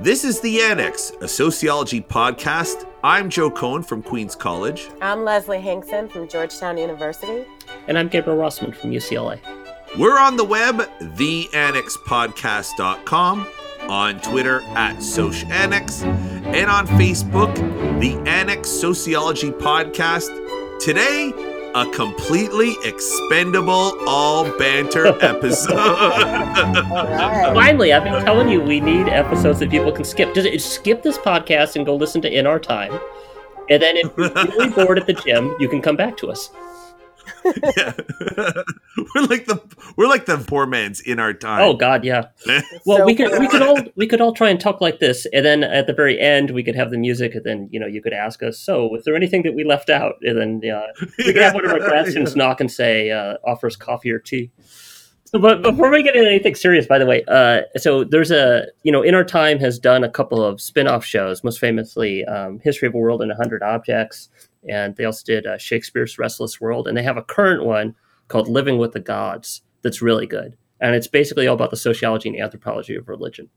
This is The Annex, a sociology podcast. I'm Joe Cohen from Queens College. I'm Leslie Hinkson from Georgetown University. And I'm Gabriel Rossman from UCLA. We're on the web, theannexpodcast.com, on Twitter at SocAnnex, and on Facebook, The Annex Sociology Podcast. Today, a completely expendable all banter episode. right. Finally, I've been telling you we need episodes that people can skip. Just skip this podcast and go listen to In Our Time. And then if you're really bored at the gym, you can come back to us. Yeah. we're like the we're like the poor man's in our time. Oh God, yeah. Well, So we could we could all we could all try and talk like this, and then at the very end we could have the music, and then you know you could ask us, so was there anything that we left out? And then uh, we could have one of our grad students knock and say, uh, offer us coffee or tea. So, but before we get into anything serious, by the way, uh, so there's a you know, In Our Time has done a couple of spin-off shows, most famously um, History of a World in hundred Objects, and they also did uh, Shakespeare's Restless World, and they have a current one called Living with the Gods that's really good, and it's basically all about the sociology and anthropology of religion.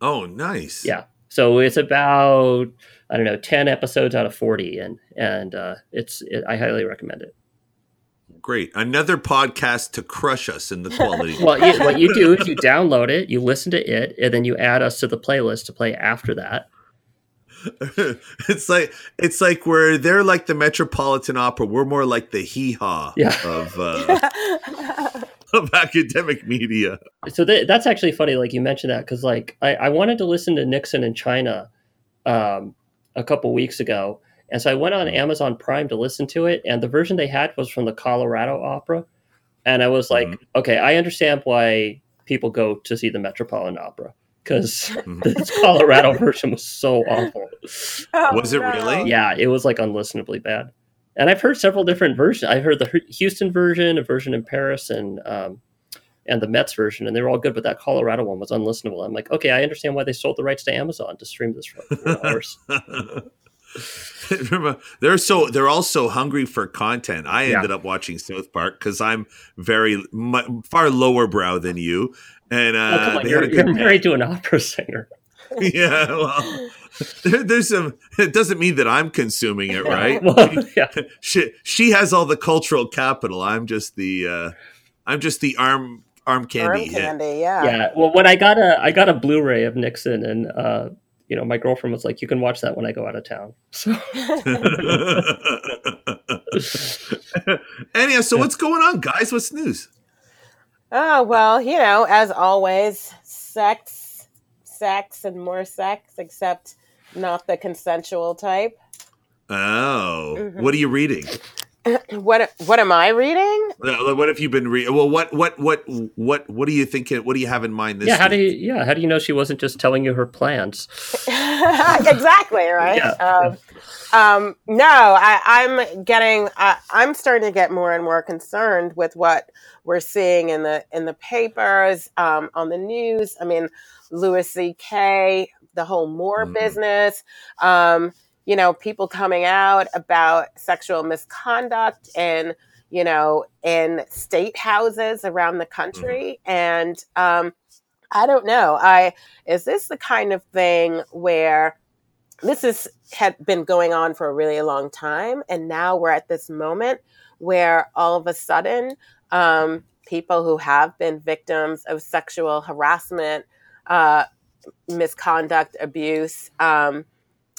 Oh, nice. Yeah. So it's about I don't know ten episodes out of forty, and and uh, it's it, I highly recommend it. Great. Another podcast to crush us in the quality. Well, you, what you do is you download it, you listen to it, and then you add us to the playlist to play after that. it's like it's like we're they're like the Metropolitan Opera. We're more like the hee haw Yeah. of uh, of academic media. So th- that's actually funny, like you mentioned that, because like I, I wanted to listen to Nixon in China um, a couple weeks ago, and so I went on Amazon Prime to listen to it, and the version they had was from the Colorado Opera, and I was like, okay, I understand why people go to see the Metropolitan Opera because this Colorado version was so awful. Was it really? Yeah, it was like unlistenably bad. And I've heard several different versions. I heard the Houston version, a version in Paris, and um, and the Mets version, and they were all good. But that Colorado one was unlistenable. I'm like, okay, I understand why they sold the rights to Amazon to stream this for hours. Remember, they're so they're all so hungry for content. I Yeah. ended up watching South Park because I'm very mu far lower brow than you, and uh, oh, come on, they you're, had a you're married to an opera singer. yeah. Well, there, there's some. It doesn't mean that I'm consuming it, right? Well, yeah. she she has all the cultural capital. I'm just the uh I'm just the arm arm candy. Arm hit. candy, yeah. yeah. Well, when I got a I got a Blu-ray of Nixon, and uh, you know, my girlfriend was like, "You can watch that when I go out of town." So Anyhow, so what's going on, guys? What's news? Oh, well, you know, as always, sex, sex, and more sex, except not the consensual type. Oh, Mhm. what are you reading? What what am I reading? What have you been reading? Well, what what what what what do you think? What do you have in mind this? yeah, how do you yeah how do you know she wasn't just telling you her plans? exactly right. Yeah. Um, um, no, I, I'm getting. I, I'm starting to get more and more concerned with what we're seeing in the in the papers, um, on the news. I mean, Louis C.K., the whole Moore Mhm. business. Um, you know, people coming out about sexual misconduct and you know in state houses around the country, and um, I don't know. I is this the kind of thing where this is had been going on for a really long time and now we're at this moment where all of a sudden um, people who have been victims of sexual harassment uh, misconduct abuse um,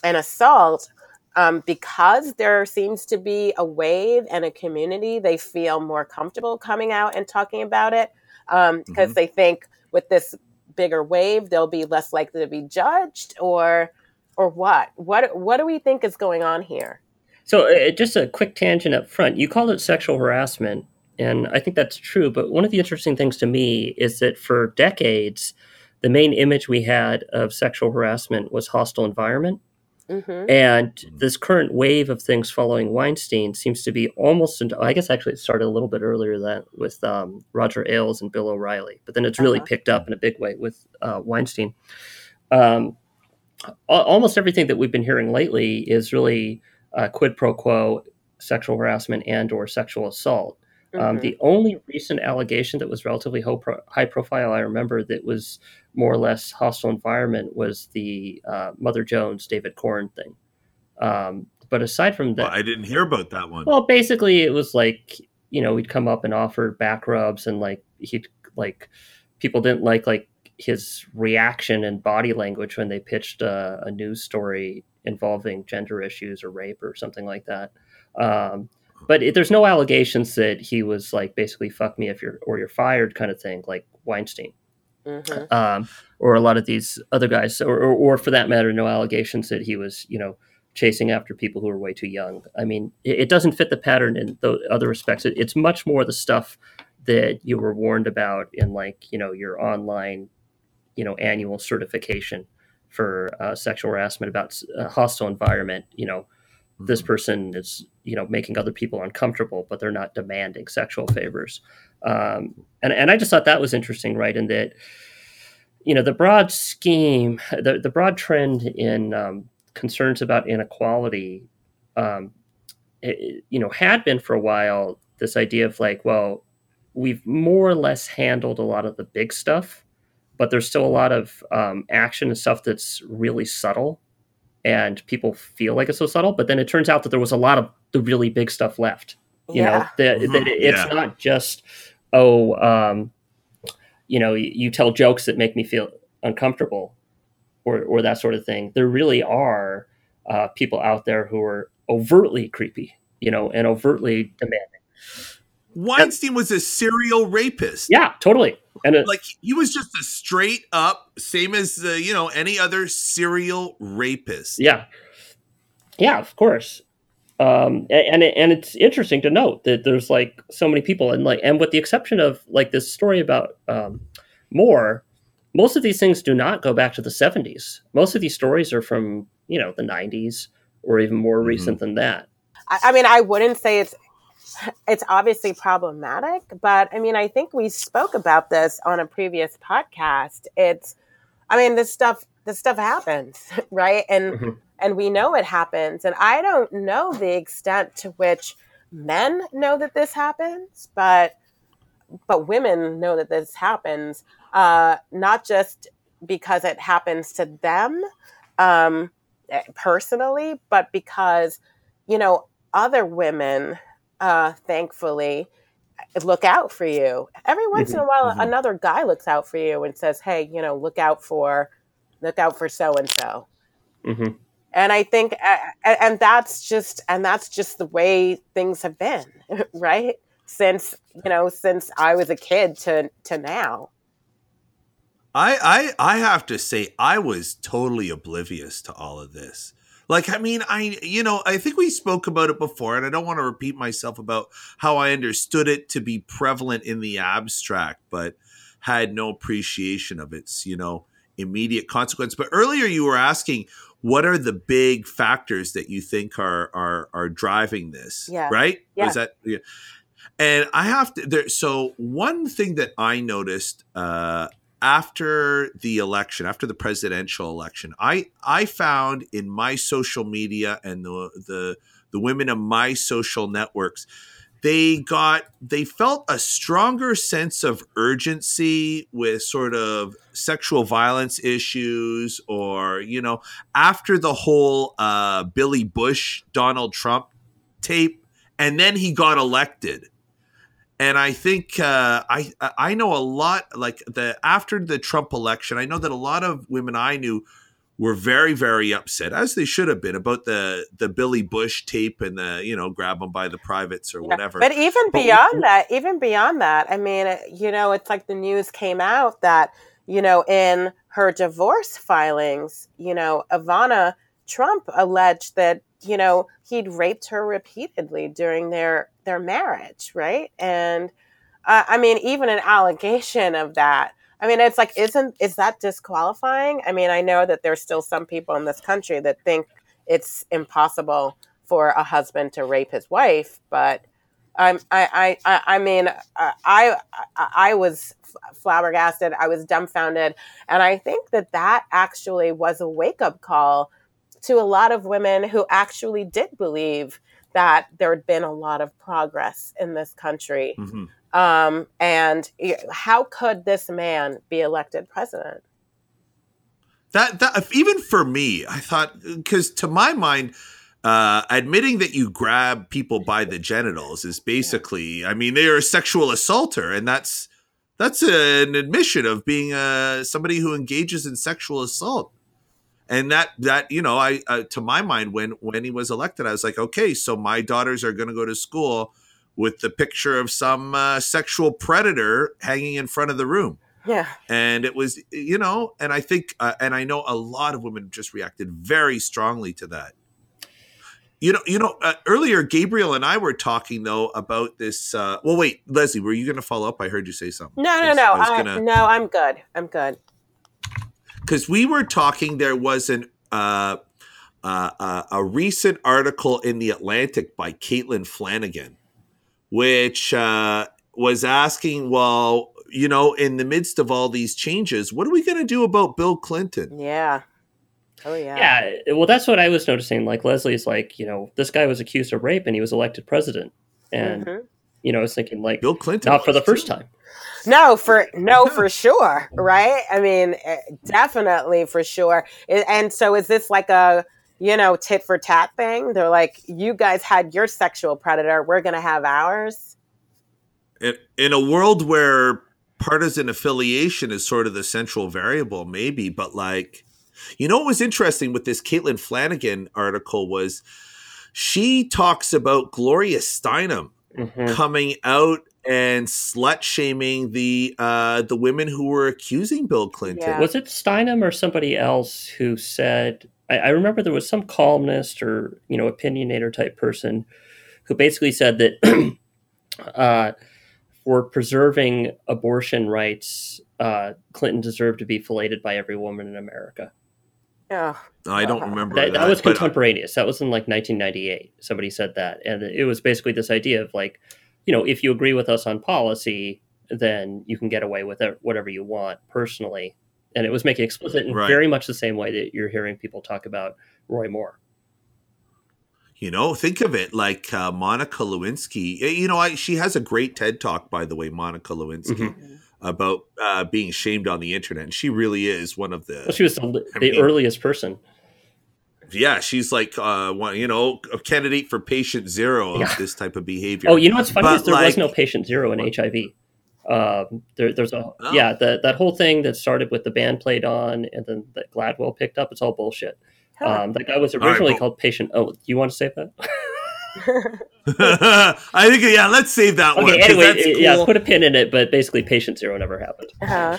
and assault um, because there seems to be a wave and a community they feel more comfortable coming out and talking about it um, because Mhm. they think with this bigger wave they'll be less likely to be judged or or what what what do we think is going on here So, uh, just a quick tangent up front. You called it sexual harassment, and I think that's true. But one of the interesting things to me is that for decades, the main image we had of sexual harassment was hostile environment. Hmm And this current wave of things following Weinstein seems to be almost, into, I guess actually it started a little bit earlier than with um, Roger Ailes and Bill O'Reilly, but then it's really Uh-huh. picked up in a big way with uh, Weinstein. Um, almost everything that we've been hearing lately is really uh, quid pro quo sexual harassment and or sexual assault. Um, mm-hmm. the only recent allegation that was relatively high profile I remember that was more or less hostile environment was the uh, Mother Jones David Corn thing. Um, but aside from that, well, I didn't hear about that one. Well, basically, it was like you know he'd come up and offer back rubs, and like he'd like people didn't like like his reaction and body language when they pitched a, a news story involving gender issues or rape or something like that. Um, but it, there's no allegations that he was like basically "fuck me if you're or you're fired" kind of thing, like Weinstein. Mm-hmm. Um, or a lot of these other guys, or, or, or, for that matter, no allegations that he was, you know, chasing after people who are way too young. I mean, it, it doesn't fit the pattern in the other respects. It, it's much more the stuff that you were warned about in, like, you know, your online, you know, annual certification for uh, sexual harassment about a hostile environment. You know. This person is you know making other people uncomfortable, but they're not demanding sexual favors. Um, and and I just thought that was interesting, right? In that you know the broad scheme, the the broad trend in um, concerns about inequality, um, it, you know, had been for a while this idea of like, well, we've more or less handled a lot of the big stuff but there's still a lot of um, action and stuff that's really subtle and people feel like it's so subtle but then it turns out that there was a lot of the really big stuff left you yeah. know that, mm-hmm. it's yeah. not just oh um, you know you, you, tell jokes that make me feel uncomfortable or, or that sort of thing there really are uh, people out there who are overtly creepy you know and overtly demanding Weinstein was a serial rapist. Yeah, totally. And it, like he was just a straight up, same as uh, you know any other serial rapist. Yeah, yeah, of course. Um, and and it's interesting to note that there's like so many people, and like, and with the exception of like this story about um, Moore, most of these things do not go back to the 70s. Most of these stories are from you know the 90s or even more mm-hmm. recent than that. I mean, I wouldn't say it's it's obviously problematic, but I mean, I think we spoke about this on a previous podcast. It's, I mean, this stuff, this stuff happens, right? And, mm-hmm. and we know it happens. And I don't know the extent to which men know that this happens, but, but women know that this happens, uh, not just because it happens to them, um, personally, but because, you know, other women uh, thankfully, look out for you. Every once mm-hmm, in a while, mm-hmm. another guy looks out for you and says, "Hey, you know, look out for, look out for so and so." And I think, and that's just, and that's just the way things have been, right? Since you know, since I was a kid to to now. I I I have to say, I was totally oblivious to all of this. Like, I mean, I, you know, I think we spoke about it before, and I don't want to repeat myself about how I understood it to be prevalent in the abstract, but had no appreciation of its, you know, immediate consequence. But earlier you were asking, what are the big factors that you think are are are driving this? Yeah. Right? Yeah. Is that yeah. And I have to there so one thing that I noticed uh after the election, after the presidential election, I I found in my social media and the the the women of my social networks, they got they felt a stronger sense of urgency with sort of sexual violence issues or you know after the whole uh, billy bush donald trump tape and then he got elected and I think uh, I I know a lot like the after the Trump election. I know that a lot of women I knew were very very upset, as they should have been, about the the Billy Bush tape and the you know grab them by the privates or yeah, whatever. But even but beyond we, that, even beyond that, I mean, you know, it's like the news came out that you know in her divorce filings, you know, Ivana Trump alleged that you know he'd raped her repeatedly during their their marriage right and uh, i mean even an allegation of that i mean it's like isn't is that disqualifying i mean i know that there's still some people in this country that think it's impossible for a husband to rape his wife but um, I, I, I mean, uh, I, I was flabbergasted. I was dumbfounded. And I think that that actually was a wake up call to a lot of women who actually did believe that there had been a lot of progress in this country. Mhm. Um, and how could this man be elected president? That that even for me, I thought because to my mind, uh, admitting that you grab people by the genitals is basically, I mean, they are a sexual assaulter, and that's that's an admission of being uh, somebody who engages in sexual assault. And that that you know, I uh, to my mind, when when he was elected, I was like, okay, so my daughters are going to go to school with the picture of some uh, sexual predator hanging in front of the room Yeah. and it was you know and i think uh, and i know a lot of women just reacted very strongly to that you know you know uh, earlier gabriel and i were talking though about this uh well wait leslie were you gonna follow up i heard you say something No, no, no. I I, gonna- no, I'm good. I'm good. Because we were talking there was an uh, uh, uh, a recent article in the atlantic by caitlin flanagan which uh, was asking well you know in the midst of all these changes what are we going to do about bill clinton Yeah. Oh yeah. Yeah, well, that's what I was noticing. Like Leslie's like, you know, this guy was accused of rape and he was elected president, and Mhm. you know, I was thinking like, bill clinton not for the first too. time. No, for no, for sure, right? I mean, eh, definitely for sure. And so, is this like a you know tit for tat thing? They're like, you guys had your sexual predator, we're gonna have ours. in, in a world where partisan affiliation is sort of the central variable, maybe, but like, you know, what was interesting with this Caitlin Flanagan article was she talks about Gloria Steinem Mhm. coming out and slut shaming the uh, the women who were accusing Bill Clinton. Yeah. Was it Steinem or somebody else who said? I, I remember there was some columnist or you know opinionator type person who basically said that uh, for preserving abortion rights, uh, Clinton deserved to be filleted by every woman in America. Oh, I don't remember That, that. that was but- contemporaneous. That was in like 1998. Somebody said that, and it was basically this idea of like, you know, if you agree with us on policy, then you can get away with it, whatever you want personally. And it was making explicit in Right. very much the same way that you're hearing people talk about Roy Moore. You know, think of it like uh, Monica Lewinsky. You know, I, she has a great TED talk, by the way, Monica Lewinsky, Mhm. about uh, being shamed on the internet. And she really is one of the Well, she was the, I the mean- earliest person. Yeah, she's like uh, one, you know, a candidate for patient zero of Yeah. this type of behavior. Oh, you know what's funny But, is there was no patient zero in HIV. Um, there, there's a Oh. yeah that that whole thing that started with the band played on and then that Gladwell picked up. It's all bullshit. Um, that guy was originally but- called Patient. Oh, you want to say that? I think yeah, let's save that one. Anyway, that's yeah, cool. put a pin in it, but basically, patient zero never happened. Uh-huh.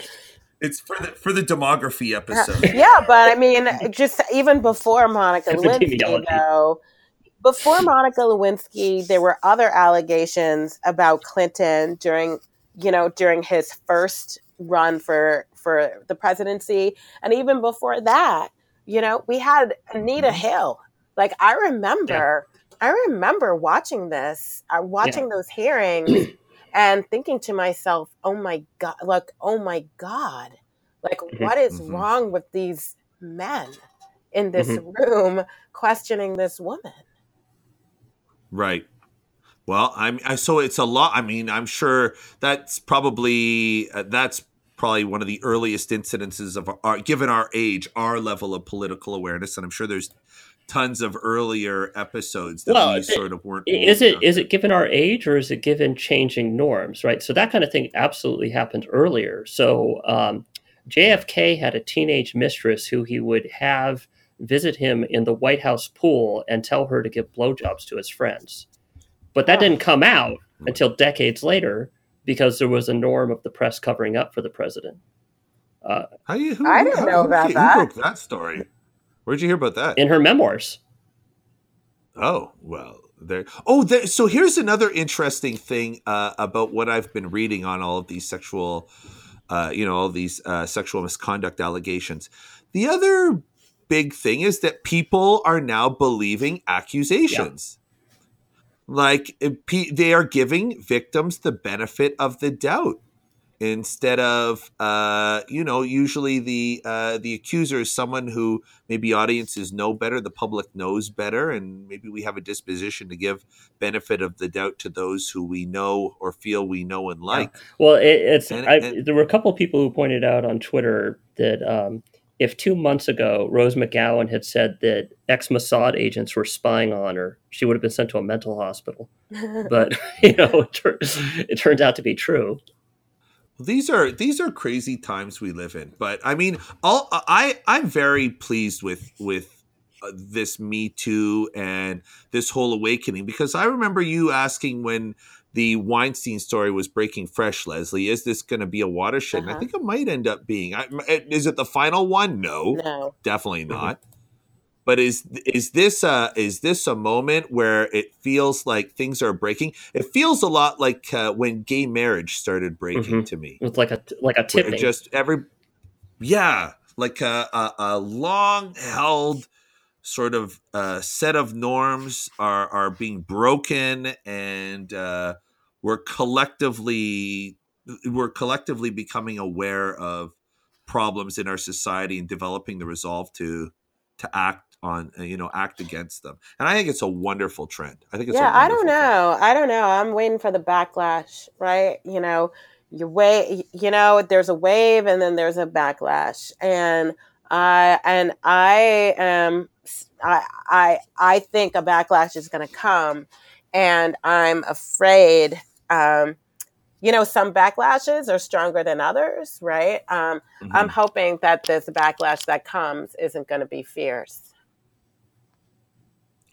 It's for the for the demography episode. yeah, but I mean, just even before Monica Lewinsky, though, before Monica Lewinsky, there were other allegations about Clinton during, you know, during his first run for for the presidency, and even before that, you know, we had Anita Hill. Like I remember, I remember watching this, uh, watching those hearings. And thinking to myself, "Oh my god! Like, oh my god! Like, Mhm, what is mhm. wrong with these men in this Mm-hmm. room questioning this woman?" Right. Well, I'm I, so it's a lot. I mean, I'm sure that's probably uh, that's probably one of the earliest incidences of our given our age, our level of political awareness, and I'm sure there's tons of earlier episodes that Well, we it- sort of weren't. Is old it enough is to- it given our age or is it given changing norms? Right. So that kind of thing absolutely happened earlier. So um, JFK had a teenage mistress who he would have visit him in the White House pool and tell her to give blowjobs to his friends. But that didn't come out Hmm. until decades later because there was a norm of the press covering up for the president. Uh, How you? Who, I didn't how- know who, about who that. broke that story? Where'd you hear about that? in her memoirs. Oh well, there. Oh, there, so here's another interesting thing uh, about what I've been reading on all of these sexual, uh, you know, all these uh, sexual misconduct allegations. The other big thing is that people are now believing accusations. Like they are giving victims the benefit of the doubt. Instead of uh, you know usually the uh, the accuser is someone who maybe audiences know better the public knows better and maybe we have a disposition to give benefit of the doubt to those who we know or feel we know and like. Yeah. well it, it's and, and, there were a couple people who pointed out on twitter that um, if two months ago rose mcgowan had said that ex-mossad agents were spying on her she would have been sent to a mental hospital. But you know it, tur- it turns out to be true these are these are crazy times we live in but i mean all i i'm very pleased with with uh, this me too and this whole awakening because i remember you asking when the weinstein story was breaking fresh leslie is this going to be a watershed uh-huh. i think it might end up being I, is it the final one no, no. definitely not but is is this a is this a moment where it feels like things are breaking? It feels a lot like uh, when gay marriage started breaking mm-hmm. to me. It's like a like a tipping. Just every yeah, like a, a, a long held sort of uh, set of norms are are being broken, and uh, we're collectively we're collectively becoming aware of problems in our society and developing the resolve to to act on uh, you know act against them and i think it's a wonderful trend i think it's yeah i don't know trend. i don't know i'm waiting for the backlash right you know you wait you know there's a wave and then there's a backlash and i and i am i i i think a backlash is going to come and i'm afraid um you know, some backlashes are stronger than others, right? Um, mm-hmm. I'm hoping that this backlash that comes isn't going to be fierce.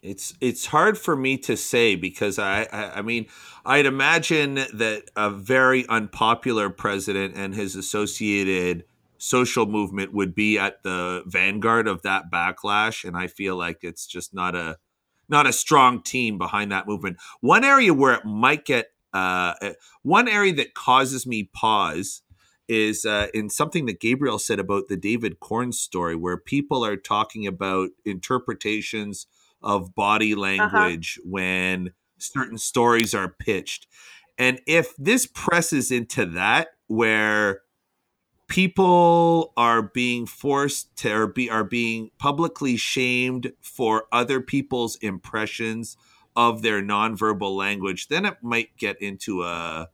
It's it's hard for me to say because I, I, I mean I'd imagine that a very unpopular president and his associated social movement would be at the vanguard of that backlash and I feel like it's just not a not a strong team behind that movement. One area where it might get uh, eh, one area that causes me pause is uh, in something that Gabriel said about the David Corn story, where people are talking about interpretations of body uh-huh. language uh-huh. when certain stories are pitched. And if this presses into that, where people are being forced to or be are being publicly shamed for other people's impressions of their nonverbal language, then it might get into a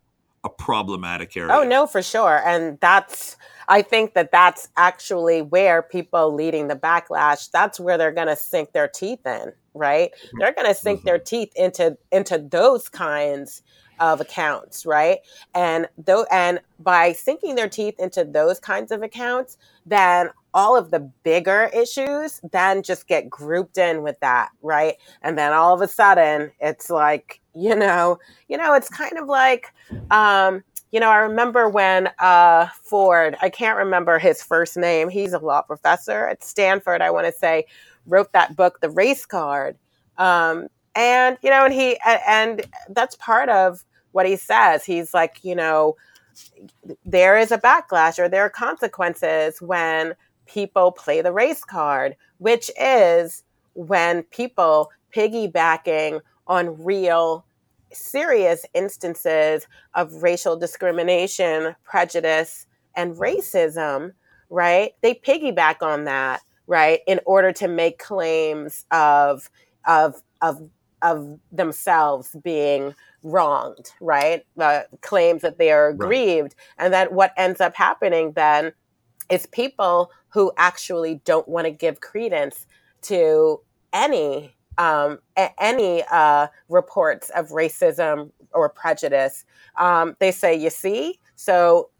a problematic area. Oh no, for sure. And that's I think that that's actually where people leading the backlash, that's where they're going to sink their teeth in, right? Mm-hmm. They're going to sink mm-hmm. their teeth into into those kinds of accounts, right? And though and by sinking their teeth into those kinds of accounts, then all of the bigger issues then just get grouped in with that, right? And then all of a sudden it's like, you know, you know, it's kind of like um you know, I remember when uh, Ford, I can't remember his first name, he's a law professor at Stanford, I want to say, wrote that book, The Race Card. Um, and, you know, and he, and that's part of what he says. He's like, you know, there is a backlash or there are consequences when people play the race card, which is when people piggybacking on real serious instances of racial discrimination, prejudice, and racism, right? They piggyback on that, right, in order to make claims of of of of themselves being wronged, right? Uh, claims that they are aggrieved, right. and that what ends up happening then is people who actually don't want to give credence to any um, any uh, reports of racism or prejudice, um, they say, "You see, so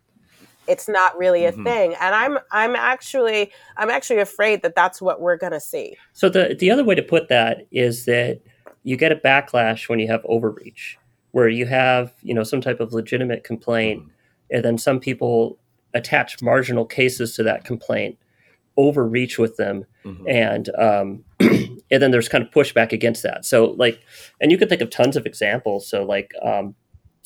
it's not really a mm-hmm. thing." And I'm I'm actually I'm actually afraid that that's what we're going to see. So the the other way to put that is that you get a backlash when you have overreach, where you have you know some type of legitimate complaint, mm-hmm. and then some people attach marginal cases to that complaint overreach with them mm-hmm. and um, and then there's kind of pushback against that so like and you can think of tons of examples so like um,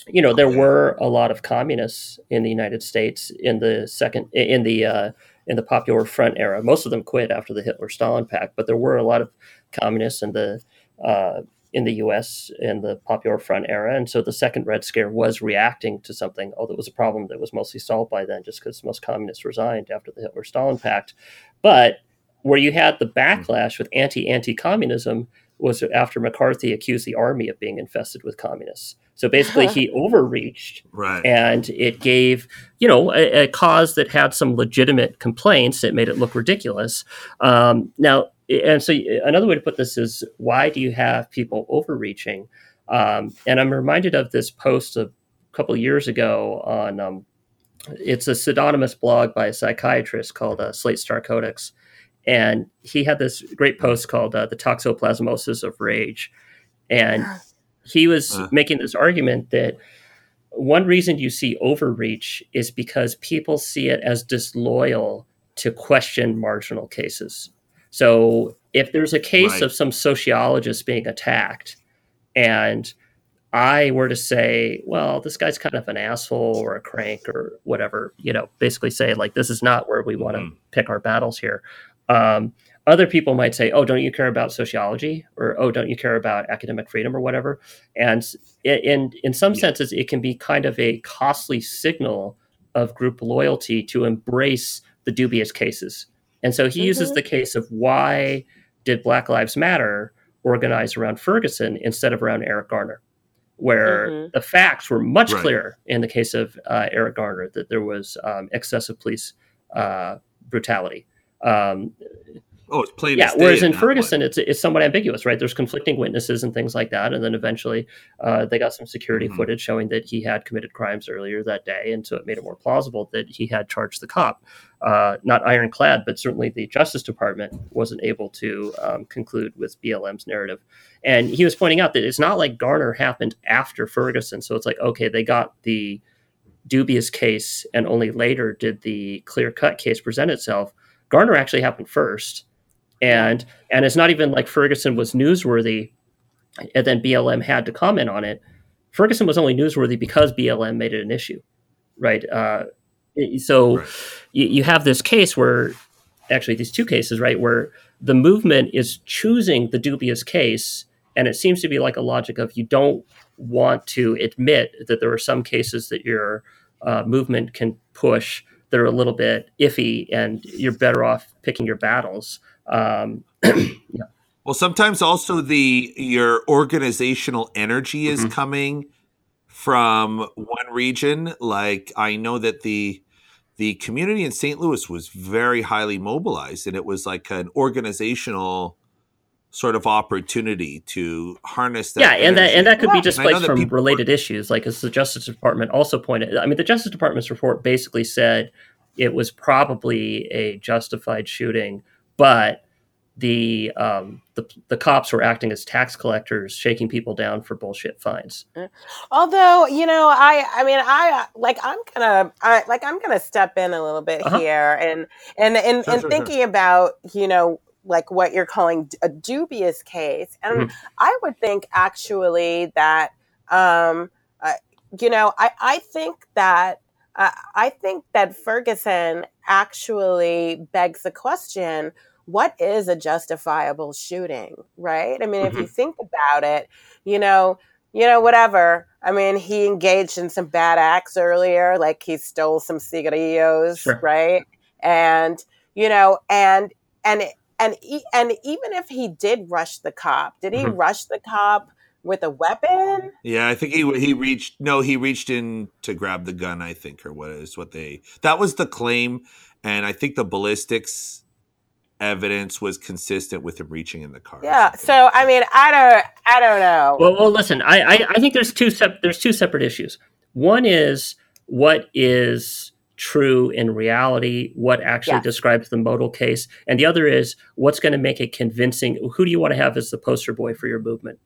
you know there were a lot of communists in the united states in the second in the uh, in the popular front era most of them quit after the hitler stalin pact but there were a lot of communists in the uh, in the US in the Popular Front era. And so the second Red Scare was reacting to something, although it was a problem that was mostly solved by then just because most communists resigned after the Hitler Stalin Pact. But where you had the backlash with anti anti communism was after McCarthy accused the army of being infested with communists. So basically, he overreached, right? And it gave, you know, a, a, cause that had some legitimate complaints. It made it look ridiculous. Um, now, and so another way to put this is, why do you have people overreaching? Um, and I'm reminded of this post a couple years ago on. Um, it's a pseudonymous blog by a psychiatrist called uh, Slate Star Codex, and he had this great post called uh, "The Toxoplasmosis of Rage," and he was uh. making this argument that one reason you see overreach is because people see it as disloyal to question marginal cases. So if there's a case right. of some sociologist being attacked and I were to say, well, this guy's kind of an asshole or a crank or whatever, you know, basically say like this is not where we want to mm-hmm. pick our battles here. Um, other people might say, "Oh, don't you care about sociology?" or "Oh, don't you care about academic freedom?" or whatever. And in in some yeah. senses, it can be kind of a costly signal of group loyalty to embrace the dubious cases. And so he mm-hmm. uses the case of why did Black Lives Matter organize around Ferguson instead of around Eric Garner, where mm-hmm. the facts were much right. clearer in the case of uh, Eric Garner that there was um, excessive police uh, brutality. Um, Oh, it's plain. Yeah. Whereas in Ferguson, it's it's somewhat ambiguous, right? There's conflicting witnesses and things like that, and then eventually uh, they got some security mm-hmm. footage showing that he had committed crimes earlier that day, and so it made it more plausible that he had charged the cop. Uh, not ironclad, but certainly the Justice Department wasn't able to um, conclude with BLM's narrative. And he was pointing out that it's not like Garner happened after Ferguson, so it's like okay, they got the dubious case, and only later did the clear cut case present itself. Garner actually happened first and and it's not even like Ferguson was newsworthy, and then BLM had to comment on it. Ferguson was only newsworthy because BLM made it an issue, right? Uh, so right. You, you have this case where, actually, these two cases, right, where the movement is choosing the dubious case, and it seems to be like a logic of you don't want to admit that there are some cases that your uh, movement can push that are a little bit iffy, and you're better off picking your battles. Um, yeah. Well, sometimes also the your organizational energy is mm-hmm. coming from one region. Like I know that the the community in St. Louis was very highly mobilized, and it was like an organizational sort of opportunity to harness that. Yeah, and that and that could be displaced from related issues, like as the Justice Department also pointed. I mean, the Justice Department's report basically said it was probably a justified shooting but the um, the the cops were acting as tax collectors, shaking people down for bullshit fines. Uh, although you know, I I mean, I like I'm gonna I, like I'm gonna step in a little bit uh-huh. here and and and, and thinking about you know like what you're calling a dubious case, and mm-hmm. I would think actually that um, uh, you know I I think that. Uh, I think that Ferguson actually begs the question what is a justifiable shooting, right? I mean, mm-hmm. if you mm-hmm. think about it, you know, you know, whatever. I mean, he engaged in some bad acts earlier, like he stole some cigarillos, sure. right? And you know, and and and and even if he did rush the cop, did he mm-hmm. rush the cop with a weapon? Yeah, I think he he reached. No, he reached in to grab the gun. I think, or what is what they. That was the claim, and I think the ballistics evidence was consistent with him reaching in the car. Yeah. So I mean, I don't, I don't know. Well, well, listen, I, I, I think there's two sep- there's two separate issues. One is what is true in reality, what actually yes. describes the modal case, and the other is what's going to make it convincing. Who do you want to have as the poster boy for your movement?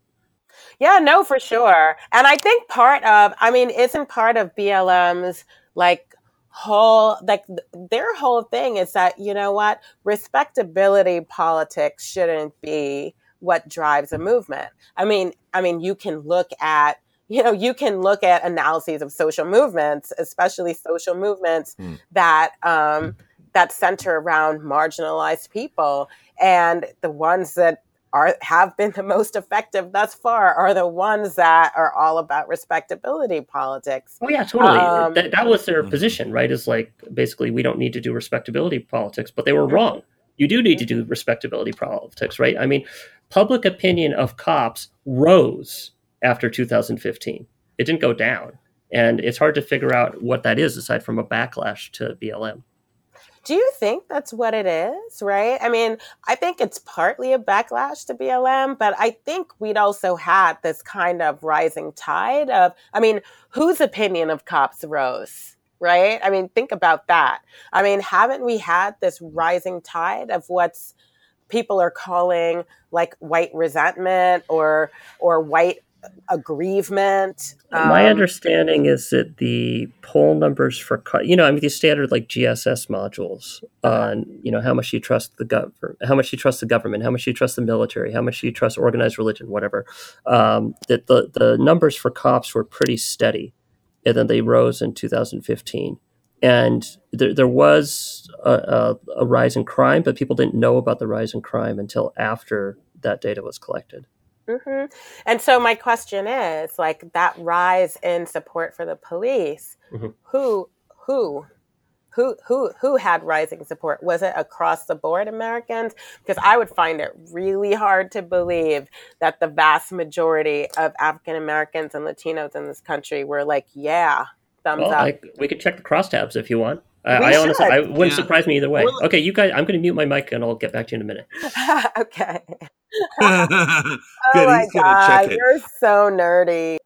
Yeah, no, for sure. And I think part of, I mean, isn't part of BLM's like whole like their whole thing is that you know what respectability politics shouldn't be what drives a movement i mean i mean you can look at you know you can look at analyses of social movements especially social movements mm. that um, that center around marginalized people and the ones that are have been the most effective thus far are the ones that are all about respectability politics. Oh yeah, totally. Um, that, that was their position, right? Is like basically we don't need to do respectability politics, but they were wrong. You do need to do respectability politics, right? I mean, public opinion of cops rose after 2015. It didn't go down, and it's hard to figure out what that is aside from a backlash to BLM. Do you think that's what it is, right? I mean, I think it's partly a backlash to BLM, but I think we'd also had this kind of rising tide of, I mean, whose opinion of cops rose, right? I mean, think about that. I mean, haven't we had this rising tide of what's people are calling like white resentment or or white aggrievement. Um, My understanding is that the poll numbers for, you know, I mean, these standard like GSS modules on, you know, how much you trust the government, how much you trust the government, how much you trust the military, how much you trust organized religion, whatever. Um, that the the numbers for cops were pretty steady, and then they rose in 2015. And there, there was a, a, a rise in crime, but people didn't know about the rise in crime until after that data was collected. Mm-hmm. And so my question is, like that rise in support for the police, mm-hmm. who, who, who, who, who had rising support? Was it across the board Americans? Because I would find it really hard to believe that the vast majority of African Americans and Latinos in this country were like, yeah, thumbs well, up. I, we could check the crosstabs if you want. I, I honestly, I wouldn't yeah. surprise me either way. Okay, you guys, I'm going to mute my mic and I'll get back to you in a minute. okay. oh my god, you're so nerdy.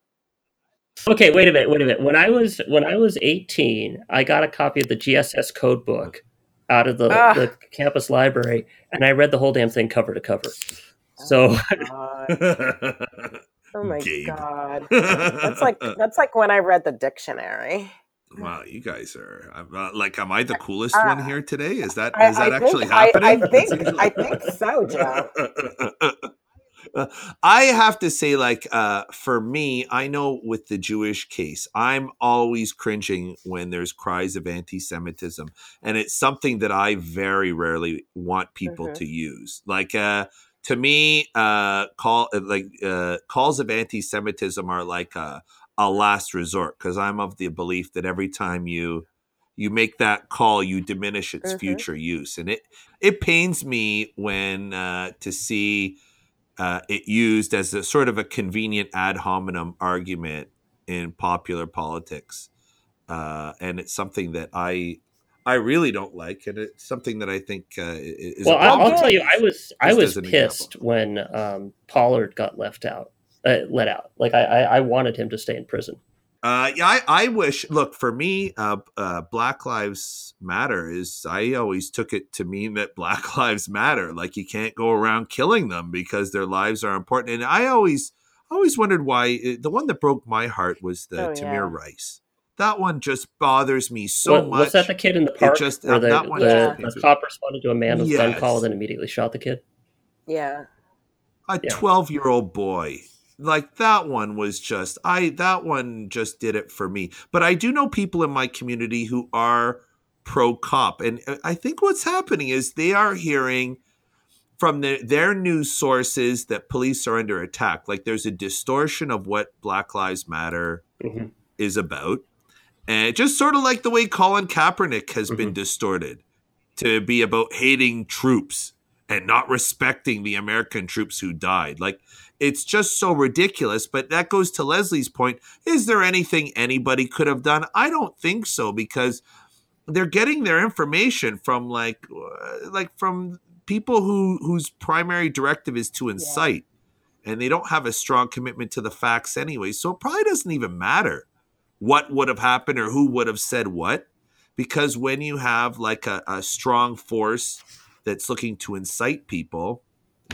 Okay, wait a minute, wait a minute. When I was when I was 18, I got a copy of the GSS code book out of the, the campus library, and I read the whole damn thing cover to cover. So. Oh, oh my Gabe. god, that's like that's like when I read the dictionary. Wow, you guys are uh, like, am I the coolest uh, one here today? Is that is I, that I actually think, happening? I, I think I think so, Joe. I have to say, like, uh, for me, I know with the Jewish case, I'm always cringing when there's cries of anti-Semitism, and it's something that I very rarely want people mm-hmm. to use. Like, uh, to me, uh, call like uh, calls of anti-Semitism are like a, a last resort because I'm of the belief that every time you you make that call, you diminish its mm-hmm. future use, and it it pains me when uh, to see uh, it used as a sort of a convenient ad hominem argument in popular politics, uh, and it's something that I I really don't like, and it's something that I think uh, is. Well, I'll tell you, I was I was pissed example. when um, Pollard got left out uh, let out. Like I, I, I wanted him to stay in prison. Uh, yeah, I, I wish. Look, for me, uh, uh, Black Lives Matter is. I always took it to mean that Black Lives Matter. Like you can't go around killing them because their lives are important. And I always, always wondered why. It, uh, the one that broke my heart was the oh, Tamir yeah. Rice. That one just bothers me so what, much. Was that the kid in the park? It just where the, that one the, the cop responded to a man with yes. a gun call and immediately shot the kid. Yeah, a twelve-year-old boy like that one was just i that one just did it for me but i do know people in my community who are pro cop and uh, i think what's happening is they are hearing from the, their news sources that police are under attack like there's a distortion of what black lives matter mm-hmm. is about and just sort of like the way colin kaepernick has mm-hmm. been distorted to be about hating troops and not respecting the american troops who died like it's just so ridiculous. But that goes to Leslie's point. Is there anything anybody could have done? I don't think so because they're getting their information from like uh, like from people who whose primary directive is to incite yeah. and they don't have a strong commitment to the facts anyway so it probably doesn't even matter what would have happened or who would have said what because when you have like a, a strong force that's looking to incite people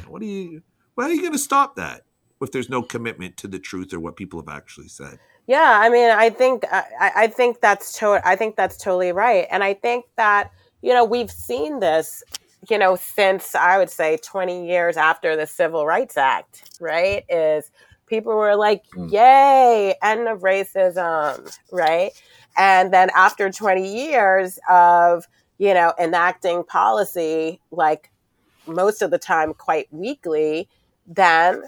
what do you how are you going to stop that if there's no commitment to the truth or what people have actually said? Yeah, I mean, I think I, I think that's to, I think that's totally right, and I think that you know we've seen this, you know, since I would say 20 years after the Civil Rights Act, right? Is people were like, mm. "Yay, end of racism," right? And then after 20 years of you know enacting policy, like most of the time quite weakly, then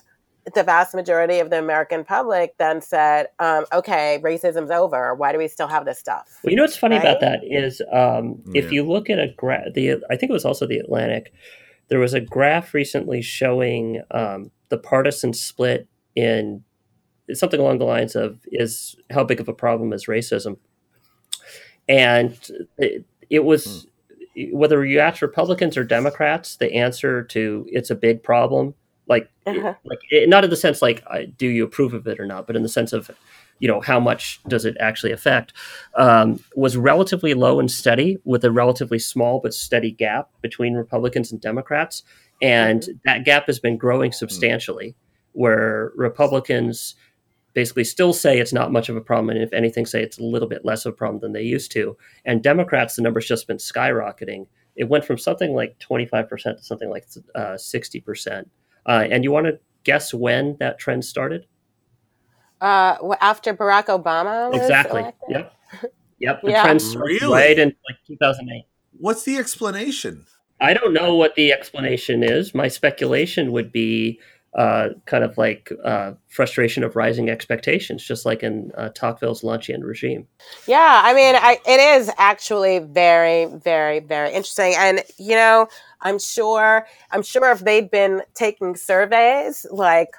the vast majority of the American public then said, um, "Okay, racism's over. Why do we still have this stuff?" Well, you know what's funny Right? about that is um, if you look at a graph, the I think it was also the Atlantic. There was a graph recently showing um, the partisan split in something along the lines of is how big of a problem is racism, and it, it was whether you ask Republicans or Democrats, the answer to it's a big problem, like Uh-huh. like it, not in the sense like I- do you approve of it or not, but in the sense of you know how much does it actually affect, um, was relatively low and steady with a relatively small but steady gap between Republicans and Democrats, and that gap has been growing substantially, where Republicans basically still say it's not much of a problem, and if anything, say it's a little bit less of a problem than they used to, and Democrats the number's just been skyrocketing. It went from something like twenty five percent to something like sixty percent. Uh, and you want to guess when that trend started? Uh, after Barack Obama was exactly. elected? Yep. Yep. The Yeah. trend started Really? right in like 2008. What's the explanation? I don't know what the explanation is. My speculation would be uh, kind of like uh, frustration of rising expectations, just like in uh, Tocqueville's L'Ancien regime. Yeah, I mean, I, it is actually very, very, very interesting. And you know, I'm sure, I'm sure if they'd been taking surveys like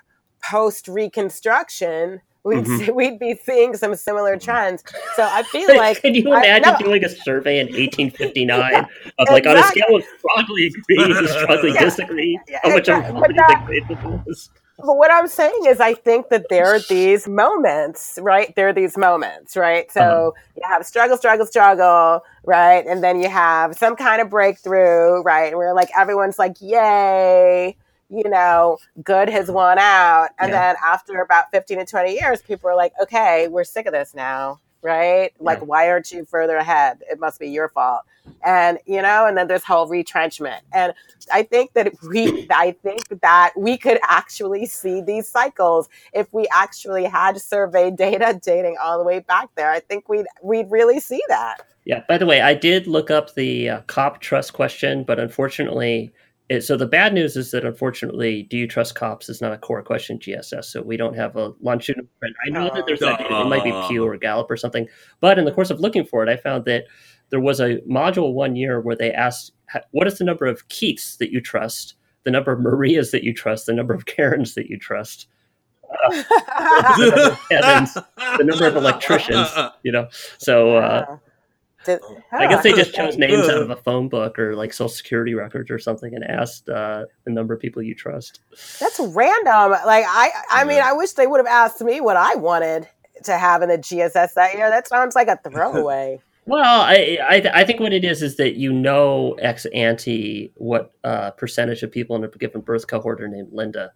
post Reconstruction, we'd Mhm. see, we'd be seeing some similar trends. So I feel like Can you I- imagine no. doing a survey in 1859 of like on a scale of strongly agree to strongly Yeah. disagree? Yeah, How much of exactly. a But do that- think? But what I'm saying is, I think that there are these moments, right? There are these moments, right? So Uh-huh. you have struggle, struggle, struggle, right? And then you have some kind of breakthrough, right? Where like everyone's like, yay, you know, good has won out. And Yeah. then after about 15 to 20 years, people are like, okay, we're sick of this now, right? Like, Yeah. why aren't you further ahead? It must be your fault. And, you know, and then there's whole retrenchment. And I think that we, I think that we could actually see these cycles if we actually had survey data dating all the way back there. I think we'd we'd really see that. Yeah. By the way, I did look up the uh, cop trust question, but unfortunately, it, so the bad news is that unfortunately, do you trust cops is not a core question GSS. So we don't have a longitudinal trend. I know that there's that, it might be Pew or Gallup or something, but in the course of looking for it, I found that there was a module one year where they asked, what is the number of Keiths that you trust, the number of Marias that you trust, the number of Karens that you trust, Evans, the number of electricians, you know? So, uh, Did- I guess they just chose names out of a phone book or like social security records or something and asked uh, the number of people you trust. That's random. Like I, I mean, I wish they would have asked me what I wanted to have in the GSS that year. That sounds like a throwaway. Well, I, I I think what it is is that you know ex ante what uh, percentage of people in a given birth cohort are named Linda,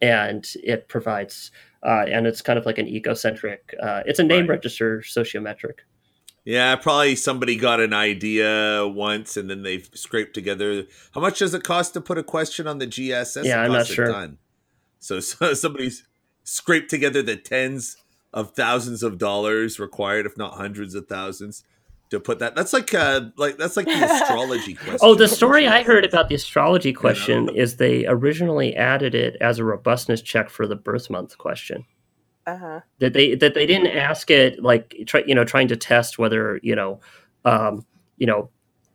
and it provides uh, and it's kind of like an ecocentric. Uh, it's a name Right. register sociometric. Yeah, probably somebody got an idea once and then they've scraped together. How much does it cost to put a question on the GSS? Yeah, it I'm not sure. ton. So, so somebody's scraped together the tens of thousands of dollars required, if not hundreds of thousands, to put that. That's like uh like that's like the astrology question. Oh, the story I heard about the astrology question is they originally added it as a robustness check for the birth month question. Uh huh. that they that they didn't ask it like try, you know trying to test whether you know um, you know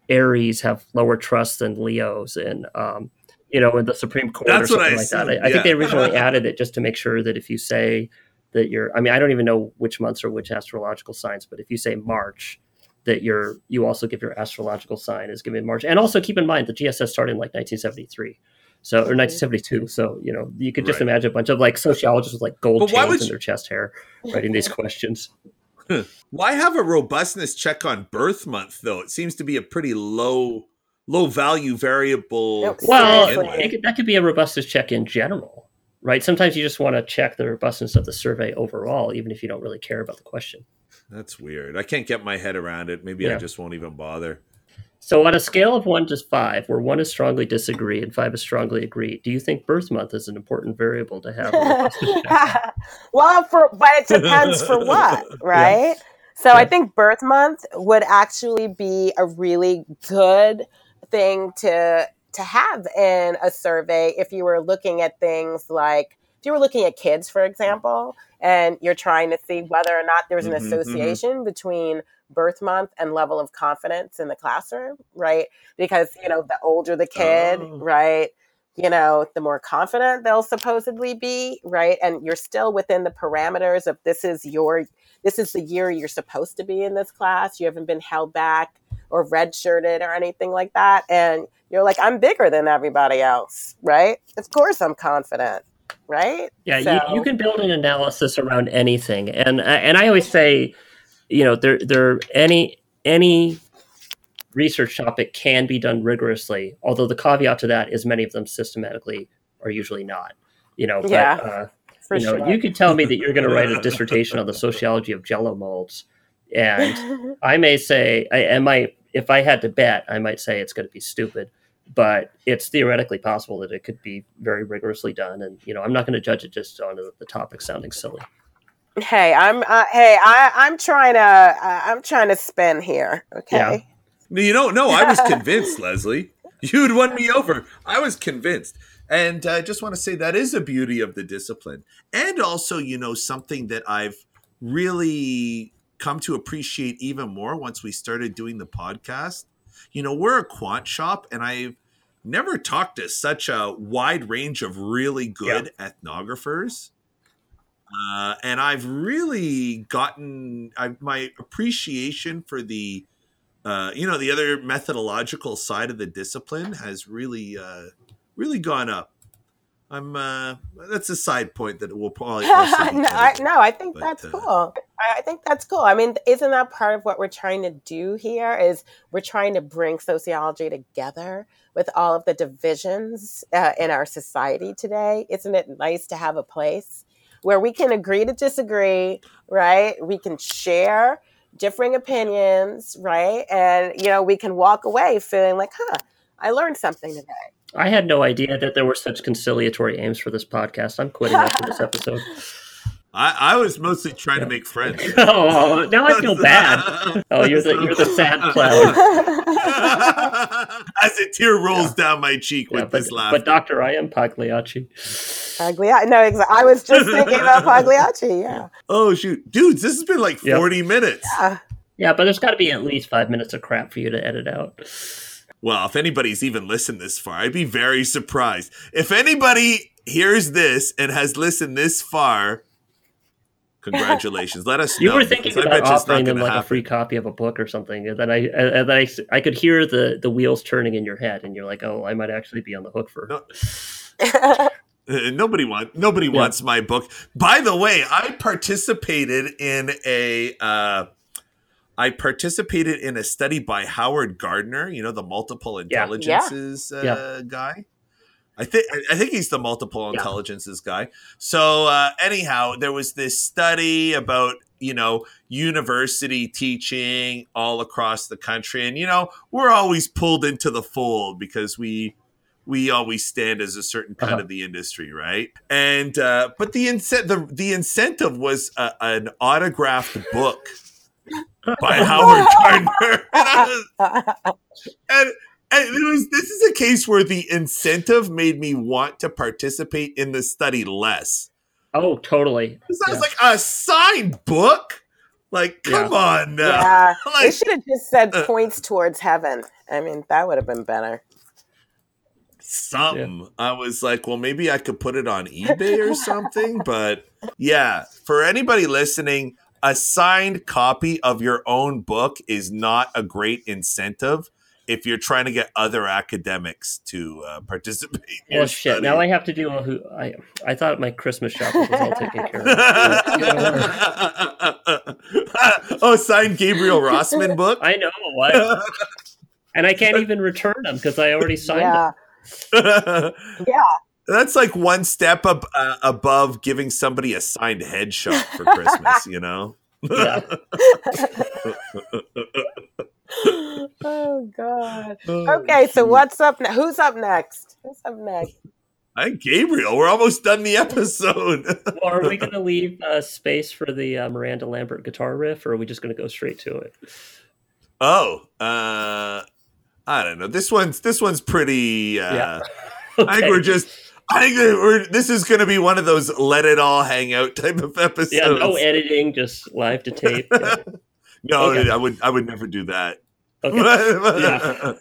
Aries have lower trust than Leos and um, you know in the Supreme Court That's or something I like that. I, assumed, I think they originally added it just to make sure that if you say that you're I mean I don't even know which months or which astrological signs, but if you say March that you're you also give your astrological sign is given in March. And also keep in mind the GSS started in like 1973. So or 1972. So you know you could just Right. imagine a bunch of like sociologists with like gold chains would in their chest hair writing these questions. Why have a robustness check on birth month though? It seems to be a pretty low low value variable. No, Well, begin it could, that could be a robustness check in general, right? Sometimes you just want to check the robustness of the survey overall, even if you don't really care about the question. That's weird. I can't get my head around it. Maybe I just won't even bother. So, on a scale of one to five, where one is strongly disagree and five is strongly agree, do you think birth month is an important variable to have? a robustness check? well, for but it depends for what, right? So I think birth month would actually be a really good thing to to have in a survey if you were looking at things like if you were looking at kids, for example, and you're trying to see whether or not there's an Mhm, mhm. association between birth month and level of confidence in the classroom, right? Because, you know, the older the kid, Oh. right? You know, the more confident they'll supposedly be, right? And you're still within the parameters of this is your this is the year you're supposed to be in this class. You haven't been held back or redshirted or anything like that. And you're like, I'm bigger than everybody else, right? Of course I'm confident, right? Yeah, So- you, you can build an analysis around anything, and and I always say, you know, there there any any research topic can be done rigorously. Although the caveat to that is many of them systematically are usually not. You know, but, Yeah, uh, For you know, sure. you could tell me that you're going to write a dissertation on the sociology of Jello molds, and I may say, I, I might, if I had to bet, I might say it's going to be stupid, but it's theoretically possible that it could be very rigorously done. And you know, I'm not going to judge it just on the topic sounding silly. Hey, I'm uh, hey, I, I'm trying to uh, I'm trying to spin here. Okay. No, You don't know, no, I was convinced, Leslie. You'd won me over. I was convinced. And I just want to say that is a beauty of the discipline. And also, you know, something that I've really come to appreciate even more once we started doing the podcast. You know, we're a quant shop, and I've never talked to such a wide range of really good ethnographers. Uh, and I've really gotten I, my appreciation for the uh, you know the other methodological side of the discipline has really uh, really gone up. I'm uh, that's a side point that will probably no, I, no, I think But, that's uh, cool. I, I think that's cool. I mean, isn't that part of what we're trying to do here? Is we're trying to bring sociology together with all of the divisions uh, in our society today. Isn't it nice to have a place where we can agree to disagree, right? We can share differing opinions, right? And you know, we can walk away feeling like, huh, I learned something today. I had no idea that there were such conciliatory aims for this podcast. I'm quitting after this episode. I, I was mostly trying to make friends. oh, now I feel bad. Oh, you're the you're the sad clown. As a tear rolls down my cheek Yeah, with but, this laugh. but Doctor, I am Pagliacci. Pagliacci. No, exa- I was just thinking about Pagliacci. Yeah. oh shoot, dudes, this has been like Yep. forty minutes. Yeah. Yeah, but there's got to be at least five minutes of crap for you to edit out. Well, if anybody's even listened this far, I'd be very surprised. If anybody hears this and has listened this far, congratulations. Let us You know. were thinking I about bet you it's not offering them gonna like a free copy of a book or something, and then I and then I, I could hear the the wheels turning in your head, and you're like, oh, I might actually be on the hook for. No. Uh, nobody want nobody Yeah. wants my book. By the way, I participated in a uh, I participated in a study by Howard Gardner. You know the multiple Yeah. intelligences Uh, Yeah. guy. I think I think he's the multiple Yeah. intelligences guy. So uh, anyhow, there was this study about you know university teaching all across the country, and you know we're always pulled into the fold because we we always stand as a certain kind Uh-huh. of the industry, right? And uh, but the incent the the incentive was a, an autographed book by Howard Gardner. And, was- and, and it was this is a case where the incentive made me want to participate in the study less. Oh, totally. Because I was Yeah. like a signed book. Like, come on now. yeah. They should have just said uh, points towards heaven. I mean, that would have been better. something. I was like, well, maybe I could put it on eBay or something. But yeah, for anybody listening, a signed copy of your own book is not a great incentive if you're trying to get other academics to uh, participate. In your Oh shit! study. Now I have to do a who. I I thought my Christmas shopping was all taken care of. oh, signed Gabriel Rossman book. I know what, and I can't even return them because I already signed them. Yeah. Yeah. That's like one step ab- uh, above giving somebody a signed headshot for Christmas, you know? Yeah. oh God. Okay, so what's up? Ne- who's up next? Who's up next? Hi, Gabriel. We're almost done the episode. Or are we going to leave uh, space for the uh, Miranda Lambert guitar riff, or are we just going to go straight to it? oh, uh, I don't know. This one's this one's pretty. Uh, Yeah. I think we're just. I think we're. This is going to be one of those let it all hang out type of episodes. yeah, no editing, just live to tape. Yeah. No, Okay. I would. I would never do that. Okay.